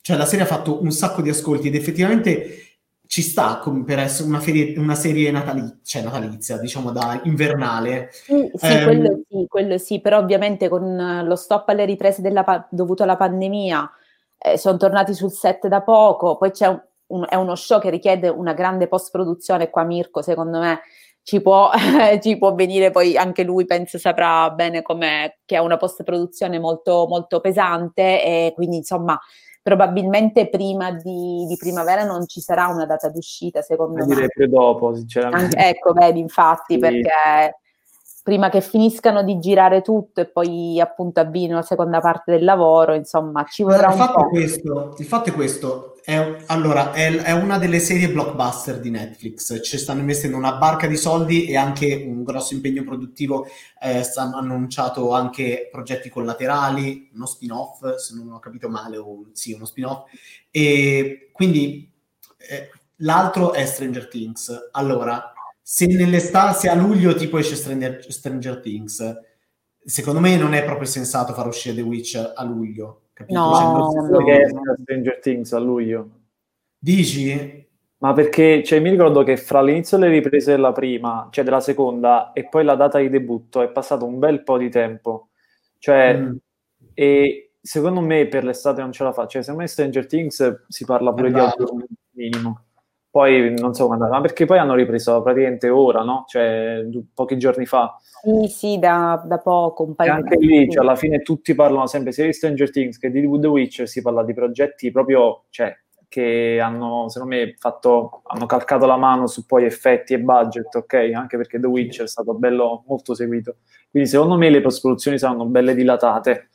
Cioè la serie ha fatto un sacco di ascolti ed effettivamente ci sta come per essere una, ferie, una serie natalizia, cioè natalizia, diciamo da invernale. Sì, sì, um, quello sì, quello sì, però ovviamente con lo stop alle riprese della, dovuto alla pandemia eh, sono tornati sul set da poco, poi c'è un, un, è uno show che richiede una grande post-produzione, qua Mirko secondo me ci può, ci può venire poi anche lui penso saprà bene com'è, che è una post-produzione molto, molto pesante e quindi insomma probabilmente prima di, di, primavera non ci sarà una data d'uscita, secondo me. Direi più dopo, sinceramente. Anche, ecco, vedi, infatti, sì. perché prima che finiscano di girare tutto e poi appunto avvino la seconda parte del lavoro, insomma, ci vorrà il un po'. Questo, il fatto è questo, è, allora, è, è, una delle serie blockbuster di Netflix, ci stanno investendo una barca di soldi e anche un grosso impegno produttivo, eh, hanno annunciato anche progetti collaterali, uno spin-off, se non ho capito male, o sì, uno spin-off, e quindi eh, l'altro è Stranger Things. Allora, se nell'estate, se a luglio tipo esce Stranger, Stranger Things, secondo me non è proprio sensato far uscire The Witch a luglio. Capito? No, perché esce Stranger Things a luglio. Dici? Ma perché cioè, mi ricordo che fra l'inizio delle riprese della prima, cioè della seconda, e poi la data di debutto è passato un bel po' di tempo. Cioè, mm. e secondo me per l'estate non ce la fa. Cioè, secondo me Stranger Things si parla pure di minimo. Poi non so quando, ma perché poi hanno ripreso praticamente ora, no? Cioè pochi giorni fa. Sì, sì, da, da poco, un paio e anche lì, cioè, alla fine tutti parlano sempre sia di Stranger Things che di The Witcher, si parla di progetti proprio, cioè, che hanno, secondo me, fatto, hanno calcato la mano su poi effetti e budget, ok? Anche perché The Witcher è stato bello, molto seguito. Quindi secondo me le post-produzioni saranno belle dilatate.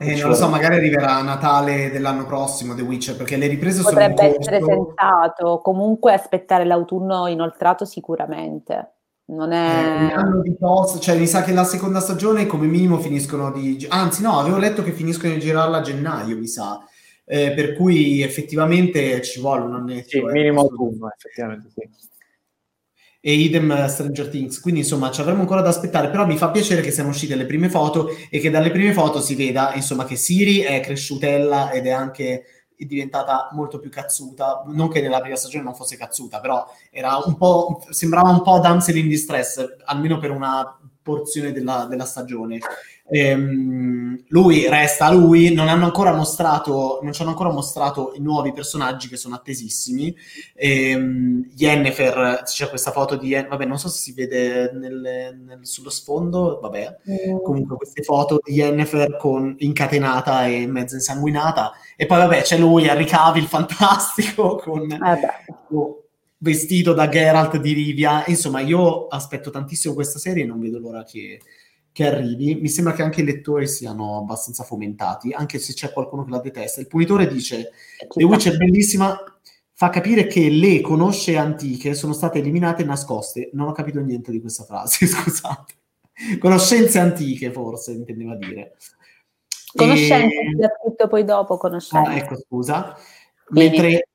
Eh, non lo so, magari arriverà a Natale dell'anno prossimo The Witcher, perché le riprese Potrebbe sono Potrebbe essere sensato, comunque aspettare l'autunno inoltrato sicuramente. Non è... Eh, un anno di post, cioè mi sa che la seconda stagione come minimo finiscono di... Anzi no, avevo letto che finiscono di girarla a gennaio, mi sa. Eh, per cui effettivamente ci vuole un annetto. Sì, eh, minimo autunno, effettivamente sì e idem Stranger Things. Quindi insomma ci avremo ancora da aspettare, però mi fa piacere che siano uscite le prime foto e che dalle prime foto si veda insomma che Siri è cresciutella ed è anche diventata molto più cazzuta, non che nella prima stagione non fosse cazzuta, però era un po', sembrava un po' damsel in distress, almeno per una porzione della, della stagione. Ehm, lui resta lui, non hanno ancora mostrato, non ci hanno ancora mostrato i nuovi personaggi che sono attesissimi. Ehm, Yennefer, c'è questa foto di Yennefer, vabbè, non so se si vede nel, nel, sullo sfondo, vabbè, mm. comunque queste foto di Yennefer con, incatenata e mezza insanguinata. E poi vabbè, c'è lui, Harry Cavill, fantastico, con... Eh vestito da Geralt di Rivia. Insomma, io aspetto tantissimo questa serie e non vedo l'ora che, che arrivi. Mi sembra che anche i lettori siano abbastanza fomentati, anche se c'è qualcuno che la detesta. Il punitore dice: The Witch è bellissima, fa capire che le conosce antiche sono state eliminate e nascoste. Non ho capito niente di questa frase, scusate. Conoscenze antiche, forse intendeva dire. Conoscenze, e... scritto poi dopo, conoscenze. Ah, ecco, scusa. Mentre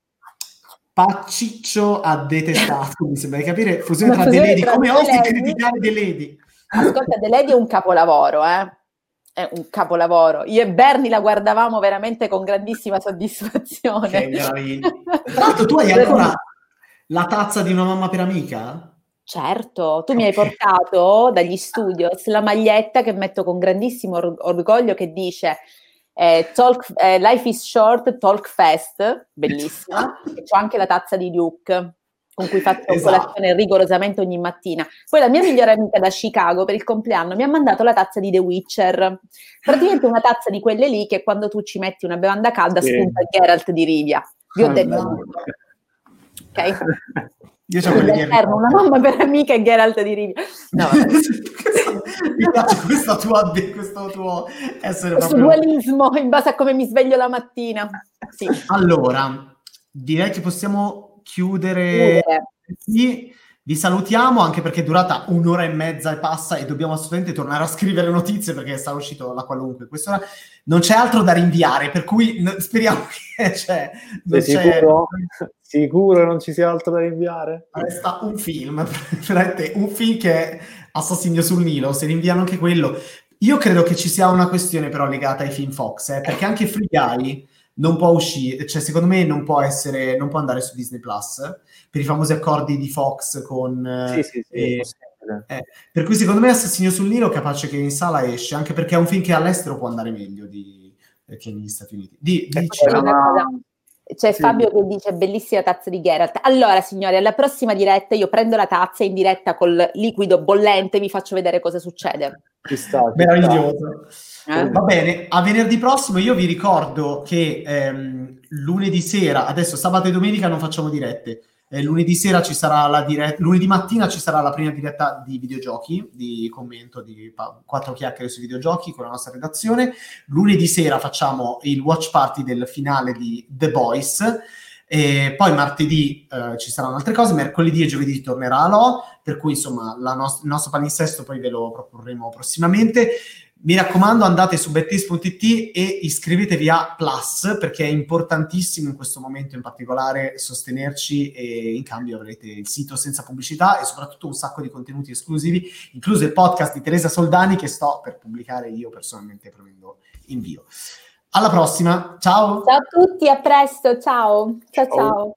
Pacciccio ha detestato, mi sembra di capire, fusione tra The Lady, come osi criticare The Lady. Ascolta, The Lady è un capolavoro, eh? È un capolavoro. Io e Bernie la guardavamo veramente con grandissima soddisfazione. Che meraviglia. Tra l'altro tu hai ancora la tazza di una mamma per amica? Certo, tu mi hai portato dagli studios la maglietta che metto con grandissimo or- orgoglio che dice eh, talk, eh, Life is short, talk fast, bellissima. e c'ho anche la tazza di Duke con cui faccio esatto. colazione rigorosamente ogni mattina. Poi la mia migliore amica da Chicago per il compleanno mi ha mandato la tazza di The Witcher. Praticamente una tazza di quelle lì che quando tu ci metti una bevanda calda sì. spunta Geralt di Rivia. Vi ho detto. Ok? Io c'ho una mamma per amica e Geralt di Rivia. No, mi piace questo tuo, questo tuo essere questo proprio... dualismo in base a come mi sveglio la mattina. Sì. Allora, direi che possiamo chiudere qui. Vi salutiamo anche perché è durata un'ora e mezza e passa e dobbiamo assolutamente tornare a scrivere notizie perché sta uscito la qualunque. Quest'ora non c'è altro da rinviare, per cui n- speriamo che c'è. Non Sei c'è... Sicuro? sicuro non ci sia altro da rinviare? Resta un film, un film che è Assassinio sul Nilo, se rinviano anche quello. Io credo che ci sia una questione però legata ai film Fox, eh, perché anche Free Guy non può uscire, cioè secondo me non può essere, non può andare su Disney Plus per i famosi accordi di Fox con... Sì, sì, sì, eh, eh, per cui secondo me Assassino sul Nilo capace che in sala esce, anche perché è un film che all'estero può andare meglio di, eh, che negli Stati Uniti. Di, di c'è sì. Fabio che dice bellissima tazza di Geralt. Allora, signori, alla prossima diretta io prendo la tazza in diretta col liquido bollente e vi faccio vedere cosa succede. Ci sta, Meraviglioso. Eh? Va bene, a venerdì prossimo io vi ricordo che ehm, lunedì sera, adesso sabato e domenica non facciamo dirette, eh, lunedì sera ci sarà la diretta, lunedì mattina ci sarà la prima diretta di videogiochi, di commento di pa- quattro chiacchiere sui videogiochi con la nostra redazione. Lunedì sera facciamo il watch party del finale di The Boys. E poi martedì eh, ci saranno altre cose, mercoledì e giovedì tornerà a Lo, per cui insomma no- il nostro palinsesto poi ve lo proporremo prossimamente. Mi raccomando, andate su bettis.it e iscrivetevi a Plus perché è importantissimo in questo momento in particolare sostenerci e in cambio avrete il sito senza pubblicità e soprattutto un sacco di contenuti esclusivi, incluso il podcast di Teresa Soldani che sto per pubblicare io personalmente prendendo invio. Alla prossima, ciao! Ciao a tutti, a presto, ciao! Ciao ciao! ciao.